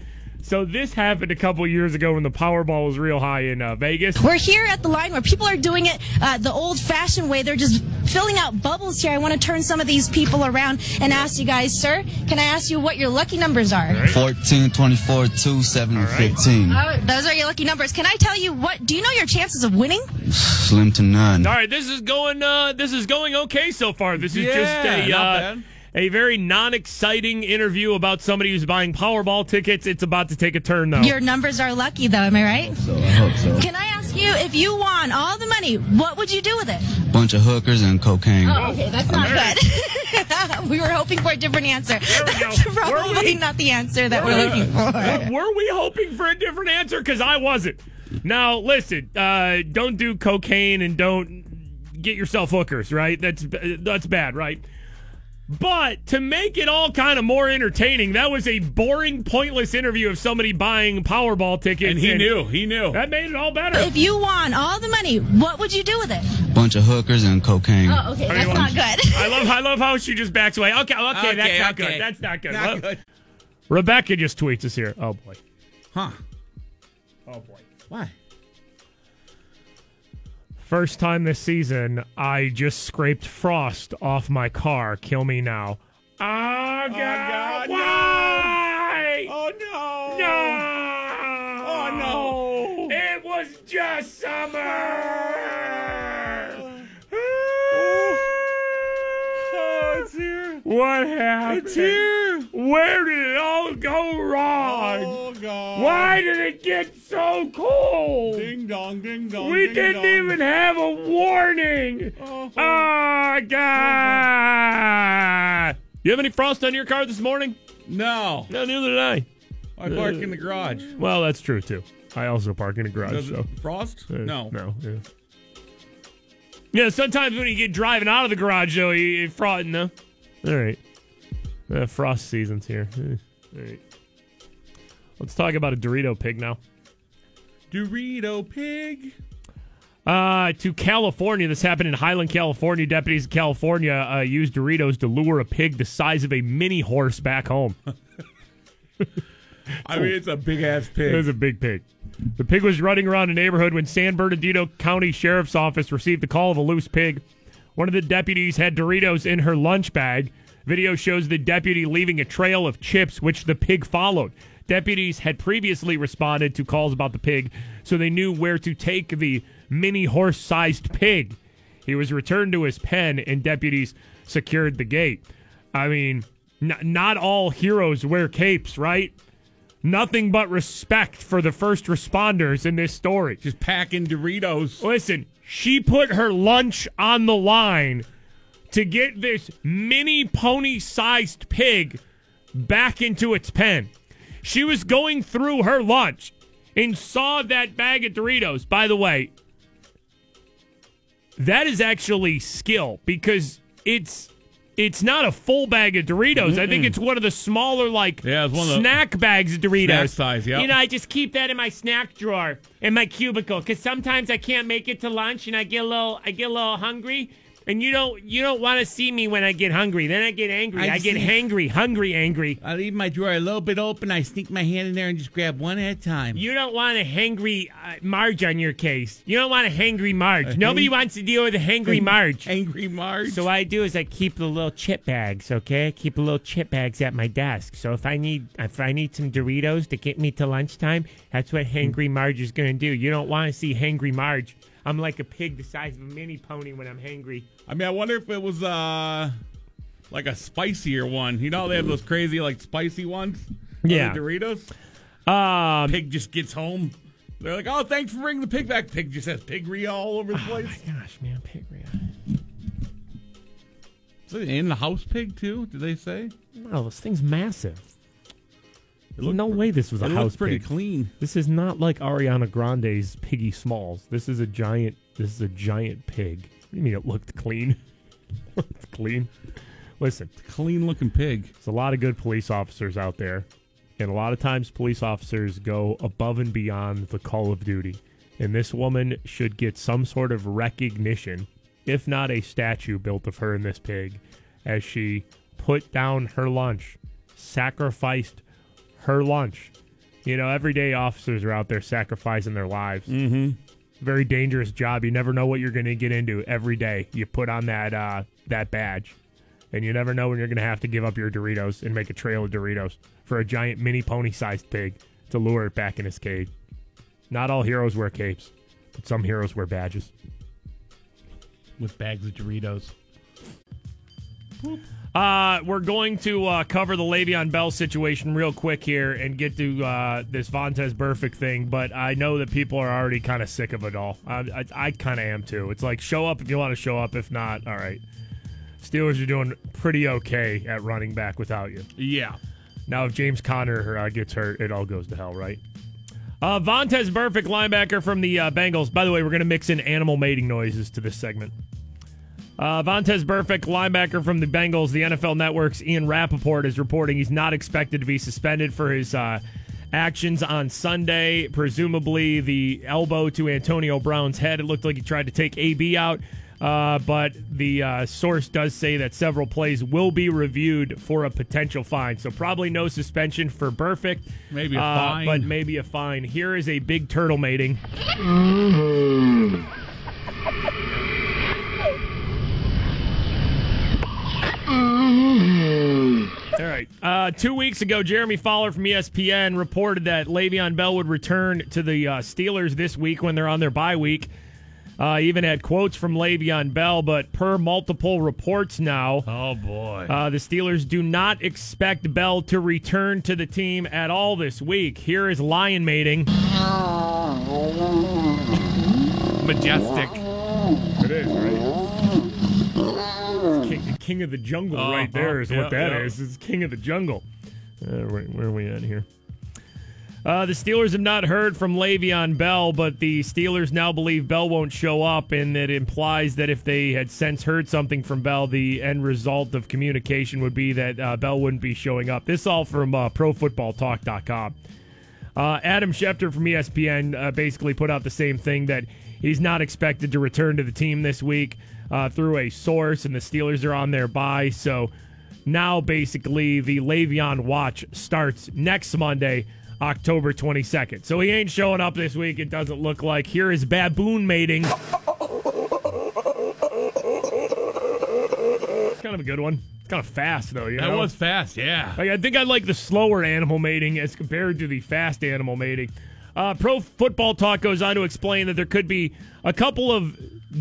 So this happened a couple years ago when the Powerball was real high in uh, Vegas. We're here at the line where people are doing it uh, the old fashioned way. They're just filling out bubbles here. I want to turn some of these people around and ask you guys, sir, can I ask you what your lucky numbers are? 14, 24, 2, 7, and 15. Oh, those are your lucky numbers. Can I tell you what? Do you know your chances of winning? Slim to none. All right, this is going. Uh, this is going okay so far. This is Yeah, just a not uh, bad. A very non-exciting interview about somebody who's buying Powerball tickets. It's about to take a turn though. Your numbers are lucky, though. Am I right? So I hope so. Can I ask you if you won all the money, what would you do with it? Bunch of hookers and cocaine. Oh, okay, that's not good. we were hoping for a different answer. That's probably not the answer that we're looking for. Were we hoping for a different answer? Because I wasn't. Now, listen, uh, don't do cocaine and don't get yourself hookers, right? That's that's bad, right? But to make it all kind of more entertaining, that was a boring, pointless interview of somebody buying Powerball tickets. And he knew. He knew. That made it all better. If you won all the money, what would you do with it? Bunch of hookers and cocaine. Oh, okay, that's not good. I love I love how she just backs away. Okay, okay, Okay, that's not okay. good. That's not good. Not Well, good. Rebecca just tweets us here. Oh boy. Huh. Oh boy. Why? First time this season, I just scraped frost off my car. Kill me now. Oh, oh God. Why? Oh, no. No. Oh, no. It was just summer. Oh, it's here. What happened? It's here. Where did it all go wrong? Oh God! Why did it get so cold? Ding dong, ding dong. we ding didn't dong. even have a uh-huh. warning. Oh, Oh, God. You have any frost on your car this morning? No, No, neither did I. I park uh, in the garage. Well, that's true, too. I also park in a garage, Does so. it frost? Uh, No. No, yeah. Yeah, sometimes when you get driving out of the garage, though, you, you frost, no. All right. Uh, frost season's here. Eh, All right. Let's talk about a Dorito pig now. Dorito pig. Uh, to California. This happened in Highland, California. Deputies in California uh, used Doritos to lure a pig the size of a mini horse back home. I mean, it's a big ass pig. It was a big pig. The pig was running around a neighborhood when San Bernardino County Sheriff's Office received the call of a loose pig. One of the deputies had Doritos in her lunch bag. Video shows the deputy leaving a trail of chips, which the pig followed. Deputies had previously responded to calls about the pig, so they knew where to take the mini horse sized pig. He was returned to his pen, and deputies secured the gate. I mean, n- not all heroes wear capes, right? Nothing but respect for the first responders in this story. Just packing Doritos. Listen, she put her lunch on the line to get this mini pony sized pig back into its pen. She was going through her lunch and saw that bag of Doritos. By the way, that is actually skill because it's it's not a full bag of Doritos. I think it's one of the smaller like Yeah, it's one of the snack bags of Doritos. snack size, yep. You know, I just keep that in my snack drawer in my cubicle because sometimes I can't make it to lunch and I get a little I get a little hungry. And you don't you don't want to see me when I get hungry. Then I get angry. I I, get hangry, hungry, angry. I leave my drawer a little bit open. I sneak my hand in there and just grab one at a time. You don't want a hangry uh, Marge on your case. You don't want a hangry Marge. A Nobody hang- wants to deal with a hangry Marge. Angry Marge. So what I do is I keep the little chip bags, okay? I keep the little chip bags at my desk. So if I need if I need some Doritos to get me to lunchtime, that's what Hangry Marge is gonna do. You don't want to see Hangry Marge. I'm like a pig the size of a mini pony when I'm hangry. I mean, I wonder if it was uh like a spicier one. You know, they have those crazy like spicy ones. Yeah. Doritos. Um, Pig just gets home. They're like, "Oh, thanks for bringing the pig back." Pig just has pigria all over the place. gosh, man, pigria. Is it in the house pig too? Did they say? No, this thing's massive. No way this was a it house pretty pig. clean. This is not like Ariana Grande's Piggy Smallz. This is a giant. This is a giant pig. What do you mean it looked clean? it's clean. Listen, clean looking pig. There's a lot of good police officers out there, and a lot of times police officers go above and beyond the call of duty. And this woman should get some sort of recognition, if not a statue built of her and this pig, as she put down her lunch, sacrificed her lunch. You know, everyday officers are out there sacrificing their lives. Mm-hmm. Very dangerous job. You never know what you're going to get into every day. You put on that uh, that badge, and you never know when you're going to have to give up your Doritos and make a trail of Doritos for a giant mini pony-sized pig to lure it back in its cage. Not all heroes wear capes, but some heroes wear badges. With bags of Doritos. Uh, we're going to uh, cover the Le'Veon Bell situation real quick here and get to uh, this Vontez Burfict thing, but I know that people are already kind of sick of it all. I, I, I kind of am too. It's like show up if you want to show up. If not, all right. Steelers are doing pretty okay at running back without you. Yeah. Now, if James Conner uh, gets hurt, it all goes to hell, right? Uh, Vontez Burfict, linebacker from the uh, Bengals. By the way, we're going to mix in animal mating noises to this segment. Uh, Vontez Burfict, linebacker from the Bengals, the NFL Network's Ian Rapoport is reporting he's not expected to be suspended for his uh, actions on Sunday. Presumably, the elbow to Antonio Brown's head. It looked like he tried to take AB out, uh, but the uh, source does say that several plays will be reviewed for a potential fine. So, probably no suspension for Burfict. Maybe a uh, fine. But maybe a fine. Here is a big turtle mating. All right. Uh, two weeks ago, Jeremy Fowler from ESPN reported that Le'Veon Bell would return to the uh, Steelers this week when they're on their bye week. Uh, even had quotes from Le'Veon Bell, but per multiple reports now, Oh boy. uh, the Steelers do not expect Bell to return to the team at all this week. Here is lion mating. Majestic. It is, right? King, of the jungle, right Uh-huh. there, is what Yeah, that yeah. is. It's king of the jungle. Uh, where, where are we at here? Uh, the Steelers have not heard from Le'Veon Bell, but the Steelers now believe Bell won't show up, and that implies that if they had since heard something from Bell, the end result of communication would be that uh, Bell wouldn't be showing up. This all from uh, ProFootballTalk.com. Uh, Adam Schefter from ESPN uh, basically put out the same thing that he's not expected to return to the team this week uh, through a source, and the Steelers are on their bye. So now basically the Le'Veon watch starts next Monday, October 22nd. So he ain't showing up this week, it doesn't look like. Here is baboon mating. It's kind of a good one. It's kind of fast, though. You That was fast, yeah. Like, I think I like the slower animal mating as compared to the fast animal mating. Uh, Pro Football Talk goes on to explain that there could be a couple of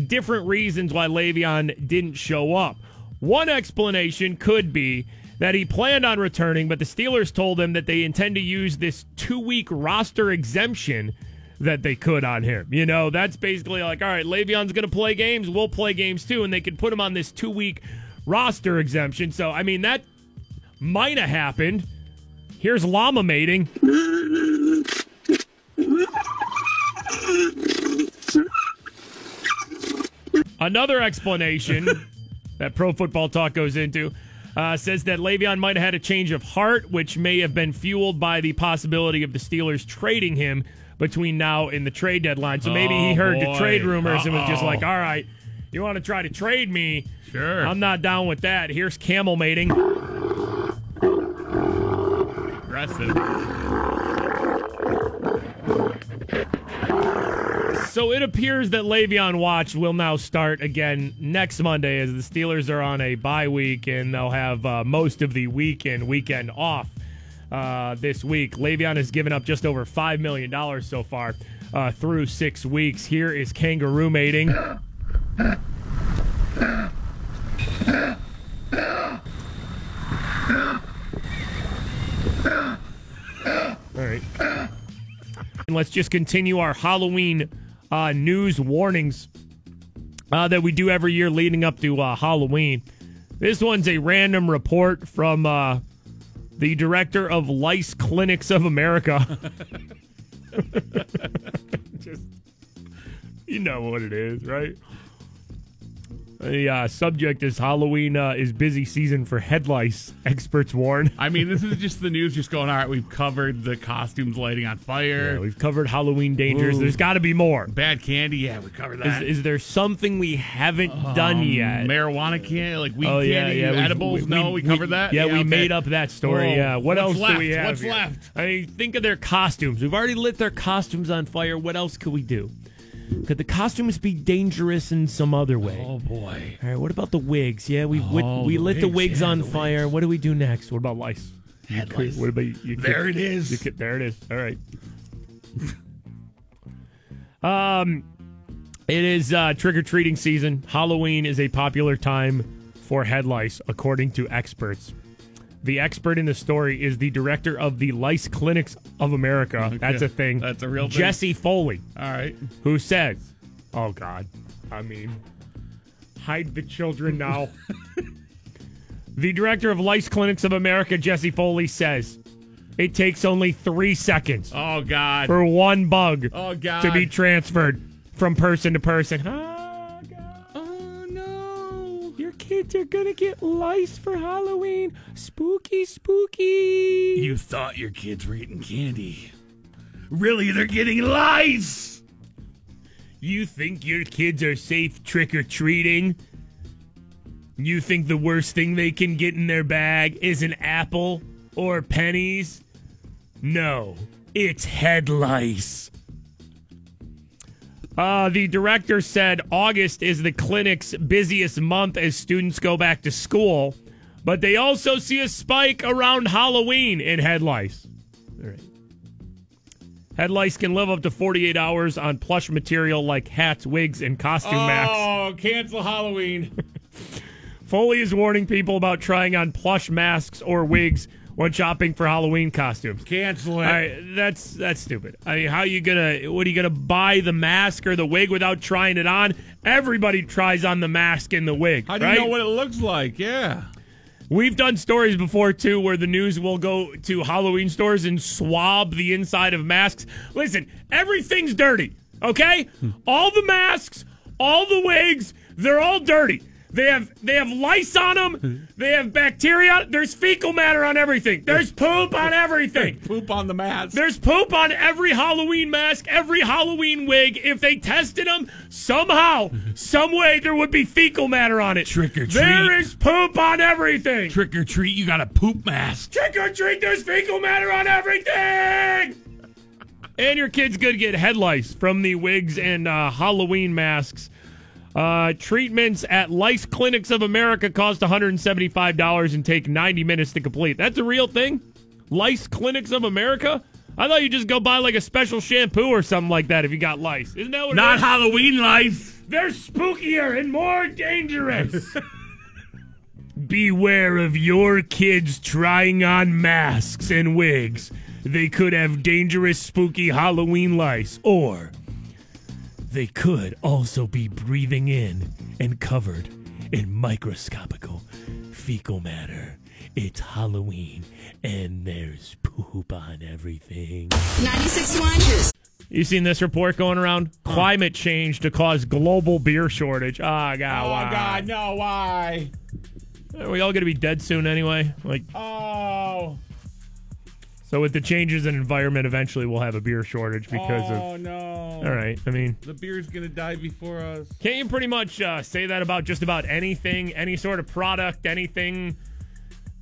different reasons why Le'Veon didn't show up. One explanation could be that he planned on returning, but the Steelers told him that they intend to use this two week roster exemption that they could on him. You know, that's basically like, all right, Le'Veon's going to play games, we'll play games too, and they could put him on this two week roster exemption. So, I mean, that might have happened. Here's llama mating. Another explanation that Pro Football Talk goes into uh, says that Le'Veon might have had a change of heart, which may have been fueled by the possibility of the Steelers trading him between now and the trade deadline. So maybe he Oh, heard the trade rumors and was just like, all right, you want to try to trade me? Sure. I'm not down with that. Here's camel mating. Aggressive. So it appears that Le'Veon Watch will now start again next Monday as the Steelers are on a bye week and they'll have uh, most of the weekend weekend off uh, this week. Le'Veon has given up just over $5 million so far uh, through six weeks. Here is kangaroo mating. All right. And let's just continue our Halloween uh, news warnings uh, that we do every year leading up to uh, Halloween. This one's a random report from uh, the director of Lice Clinics of America. just, you know what it is, right? The uh, subject is Halloween uh, is busy season for head lice, experts warn. I mean, this is just the news just going, all right, we've covered the costumes lighting on fire. Yeah, we've covered Halloween dangers. Ooh. There's got to be more. Bad candy, yeah, we covered Is, that. is there something we haven't done Um, yet? Marijuana candy, like weed oh yeah, candy, yeah. edibles. no, we, covered that. Yeah, we okay. made up that story. Oh, yeah. What what's else left? do we have? What's here? left? I mean, think of their costumes. We've already lit their costumes on fire. What else could we do? Could the costumes be dangerous in some other way? Oh boy. All right. What about the wigs? Yeah, we lit, Oh, we the lit the wigs, wigs yeah, on the fire. What do we do next? What about lice? Head You could- What about you? you There could- it is. you could- there it is. All right. um, it is uh, trick or treating season. Halloween is a popular time for head lice, according to experts. The expert in the story is the director of the Lice Clinics of America. Okay. That's a thing. That's a real thing. Jesse Foley, All right. who says, "Oh God, I mean, hide the children now." the director of Lice Clinics of America, Jesse Foley, says it takes only three seconds Oh God. for one bug Oh God. to be transferred from person to person. Oh, kids are gonna get lice for Halloween. Spooky, spooky. You thought your kids were eating candy. Really, they're getting lice. You think your kids are safe trick or treating? You think the worst thing they can get in their bag is an apple or pennies? No, it's head lice. Uh, the director said August is the clinic's busiest month as students go back to school, but they also see a spike around Halloween in head lice. All right. Head lice can live up to 48 hours on plush material like hats, wigs, and costume masks. Oh, cancel Halloween. Foley is warning people about trying on plush masks or wigs when shopping for Halloween costumes. Cancel it. All right, that's that's stupid. I mean, how you gonna? What are you gonna buy the mask or the wig without trying it on? Everybody tries on the mask and the wig. How do right? you know what it looks like? Yeah. We've done stories before too, where the news will go to Halloween stores and swab the inside of masks. Listen, everything's dirty. Okay, hmm. all the masks, all the wigs, they're all dirty. They have they have lice on them. They have bacteria. There's fecal matter on everything. There's poop on everything. Poop on the mask. There's poop on every Halloween mask, every Halloween wig. If they tested them, somehow, some way, there would be fecal matter on it. Trick or treat. There is poop on everything. Trick or treat, you got a poop mask. Trick or treat, there's fecal matter on everything. And your kids could get head lice from the wigs and uh, Halloween masks. Uh, treatments at Lice Clinics of America cost $175 and take 90 minutes to complete. That's a real thing? Lice Clinics of America? I thought you just go buy like a special shampoo or something like that if you got lice. Isn't that what Not is? Halloween lice. They're spookier and more dangerous. Beware of your kids trying on masks and wigs. They could have dangerous, spooky Halloween lice, or they could also be breathing in and covered in microscopical fecal matter. It's Halloween, and there's poop on everything. 96.1. You seen this report going around? Climate change to cause global beer shortage. Ah, God, Oh, why? God, no, why? Are we all going to be dead soon anyway? Like, Oh. So with the changes in environment, eventually we'll have a beer shortage because oh, of. no. All right, I mean, The beer's going to die before us. can't you pretty much uh, say that about just about anything, any sort of product, anything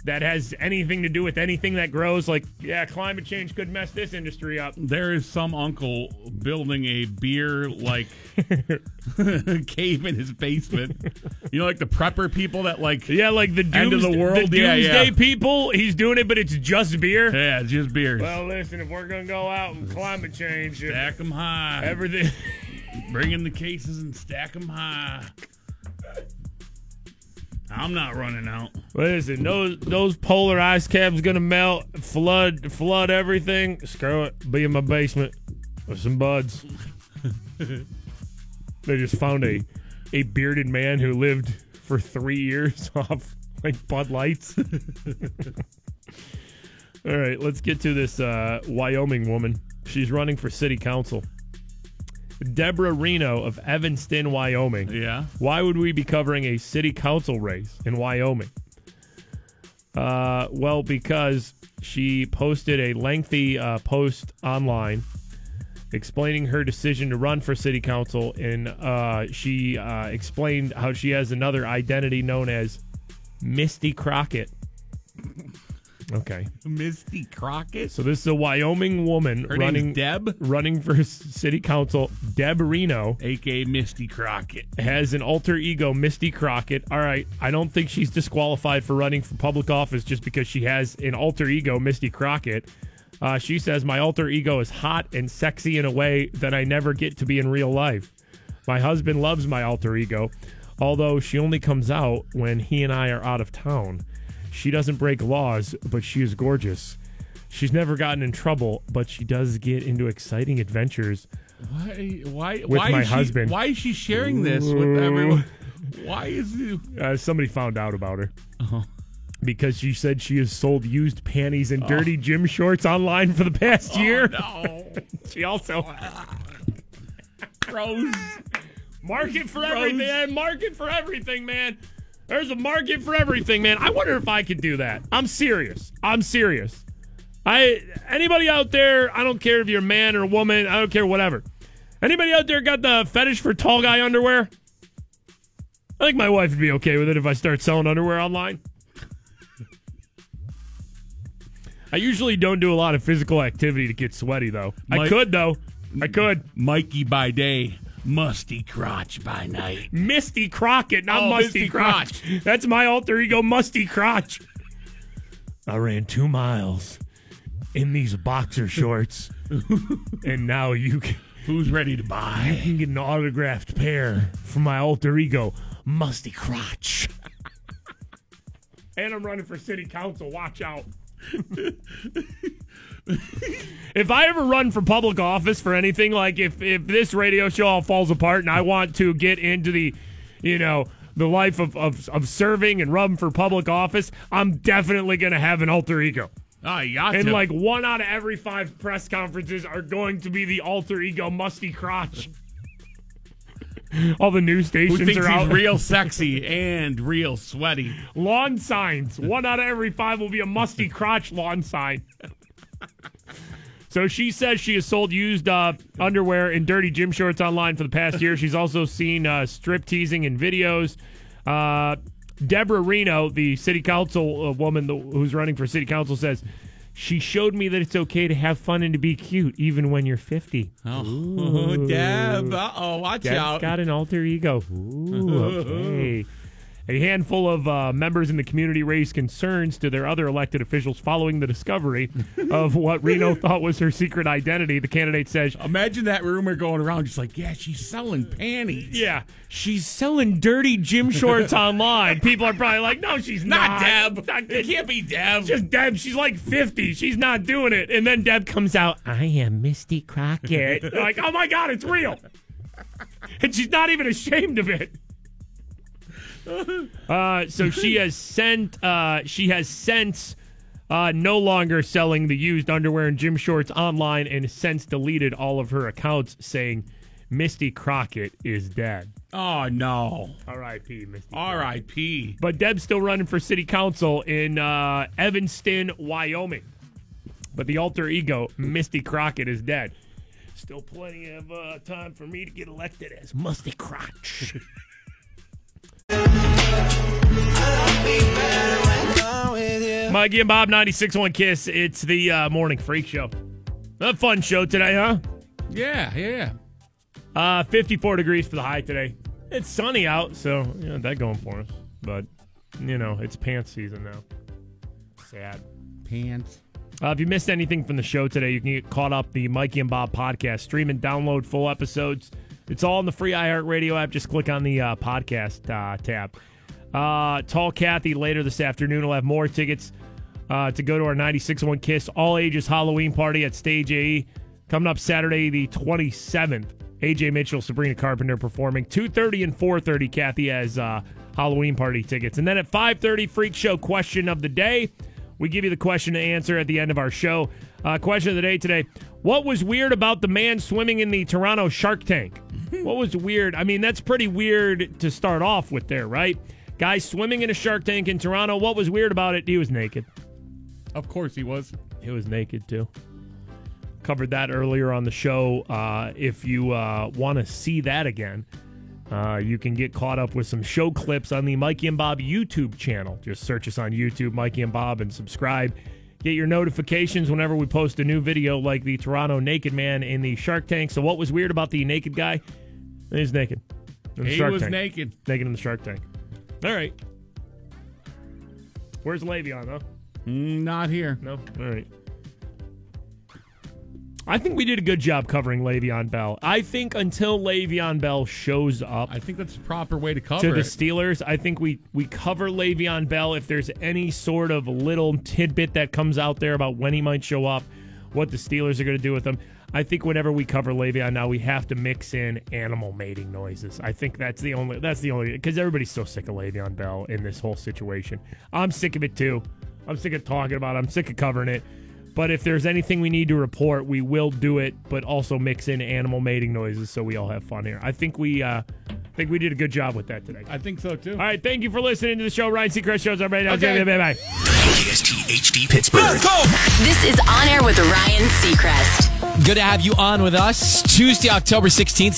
that has anything to do with anything that grows? Like, yeah, climate change could mess this industry up. There is some uncle building a beer like cave in his basement. You know, like the prepper people that like Yeah, like the end of dooms- the world. the yeah, doomsday yeah. people. He's doing it, but it's just beer. Yeah, it's just beer. Well, listen, if we're gonna go out and climate change, stack them high. everything. Bring in the cases and stack them high. I'm not running out. Listen, those those polar ice caps gonna melt, flood flood everything. Screw it. Be in my basement with some buds. they just found a a bearded man who lived for three years off like Bud Lights. All right, let's get to this uh, Wyoming woman. She's running for city council. Deborah Reno of Evanston, Wyoming. Yeah. Why would we be covering a city council race in Wyoming? Uh, well, because she posted a lengthy uh, post online explaining her decision to run for city council, and uh, she uh, explained how she has another identity known as Misty Crockett. Okay. Misty Crockett. So this is a Wyoming woman Her running Deb? running for city council. Deb Reno aka Misty Crockett. has an alter ego, Misty Crockett. All right, I don't think she's disqualified for running for public office just because she has an alter ego, Misty Crockett. Uh, she says my alter ego is hot and sexy in a way that I never get to be in real life. My husband loves my alter ego, although she only comes out when he and I are out of town. She doesn't break laws, but she is gorgeous. She's never gotten in trouble, but she does get into exciting adventures Why? Why? With why my is she, husband. Why is she sharing this with everyone? Why is it? Uh, somebody found out about her. Uh-huh. Because she said she has sold used panties and Oh. dirty gym shorts online for the past year. No. she also Gross. market for everything. man. Market for everything, man. There's a market for everything, man. I wonder if I could do that. I'm serious. I'm serious. I anybody out there, I don't care if you're a man or a woman, I don't care whatever. Anybody out there got the fetish for tall guy underwear? I think my wife would be okay with it if I start selling underwear online. I usually don't do a lot of physical activity to get sweaty though. I could though. I could. Mikey by day, musty crotch by night. Misty Crockett, not Oh, Musty Misty Crotch. That's my alter ego, Musty Crotch. I ran two miles in these boxer shorts, and now you can, Who's ready to buy? you can get an autographed pair from my alter ego, Musty Crotch. and I'm running for city council. Watch out. if I ever run for public office for anything, like if if this radio show all falls apart and I want to get into the, you know, the life of of, of serving and run for public office, I'm definitely going to have an alter ego. Oh, you got And to. like one out of every five press conferences are going to be the alter ego musty crotch. All the news Who stations thinks are he's out. real sexy and real sweaty? lawn signs. One out of every five will be a musty crotch lawn sign. So she says she has sold used uh, underwear and dirty gym shorts online for the past year. She's also seen uh, strip teasing in videos. Uh, Deborah Reno, the city council uh, woman th- who's running for city council, says she showed me that it's okay to have fun and to be cute even when you're 50. Oh, Deb. Uh oh, watch Deb's out. got an alter ego. Ooh, okay. A handful of uh, members in the community raised concerns to their other elected officials following the discovery of what Reno thought was her secret identity. The candidate says, Imagine that rumor going around, just like, yeah, she's selling panties. "Yeah, she's selling dirty gym shorts online." People are probably like, "No, she's not." Not Deb. Not- It can't be Deb. just Deb. She's like 50. She's not doing it. And then Deb comes out, I am Misty Crockett. Like, oh my God, it's real. And she's not even ashamed of it. Uh, so she has sent, uh, she has since uh, no longer selling the used underwear and gym shorts online and since deleted all of her accounts saying Misty Crockett is dead. Oh, no. R.I.P. Misty. R.I.P. But Deb's still running for city council in uh, Evanston, Wyoming. But the alter ego, Misty Crockett, is dead. Still plenty of uh, time for me to get elected as Musty Crotch. Mikey and Bob, 96.1 Kiss. It's the uh, Morning Freak Show. A fun show today, huh? Yeah, yeah. Uh, 54 degrees for the high today. It's sunny out, so you know that going for us. But you know, it's pants season now. Sad. Pants. Uh, if you missed anything from the show today, you can get caught up the Mikey and Bob podcast. Stream and download full episodes. It's all in the free iHeartRadio app. Just click on the uh, podcast uh, tab. Uh, Tall Kathy later this afternoon will have more tickets uh, to go to our 96.1 Kiss All Ages Halloween party at Stage AE coming up Saturday the 27th. AJ Mitchell, Sabrina Carpenter performing 2:30 and 4:30. Kathy has uh, Halloween party tickets, and then at 5:30, Freak Show question of the day. We give you the question to answer at the end of our show. Uh, question of the day today: What was weird about the man swimming in the Toronto Shark Tank? what was weird? I mean, that's pretty weird to start off with, there, right? Guy swimming in a shark tank in Toronto. What was weird about it? He was naked. Of course he was. He was naked too. Covered that earlier on the show. Uh, if you uh, want to see that again, uh, you can get caught up with some show clips on the Mikey and Bob YouTube channel. Just search us on YouTube, Mikey and Bob, and subscribe. Get your notifications whenever we post a new video like the Toronto naked man in the Shark Tank. So, what was weird about the naked guy? He's naked. He Shark was Tank. naked. Naked in the Shark Tank. All right. Where's Le'Veon, though? Mm, not here. No? All right. I think we did a good job covering Le'Veon Bell. I think until Le'Veon Bell shows up I think that's the proper way to cover to the it. Steelers, I think we we cover Le'Veon Bell. If there's any sort of little tidbit that comes out there about when he might show up, what the Steelers are going to do with him, I think whenever we cover Le'Veon now, we have to mix in animal mating noises. I think that's the only that's the only because everybody's so sick of Le'Veon Bell in this whole situation. I'm sick of it too. I'm sick of talking about it. I'm sick of covering it. But if there's anything we need to report, we will do it, but also mix in animal mating noises so we all have fun here. I think we uh I think we did a good job with that today. I think so too. All right, thank you for listening to the show. Ryan Seacrest shows everybody. now. Okay. Bye bye. KST HD Pittsburgh. This is On Air with Ryan Seacrest. Good to have you on with us. Tuesday, October 16th.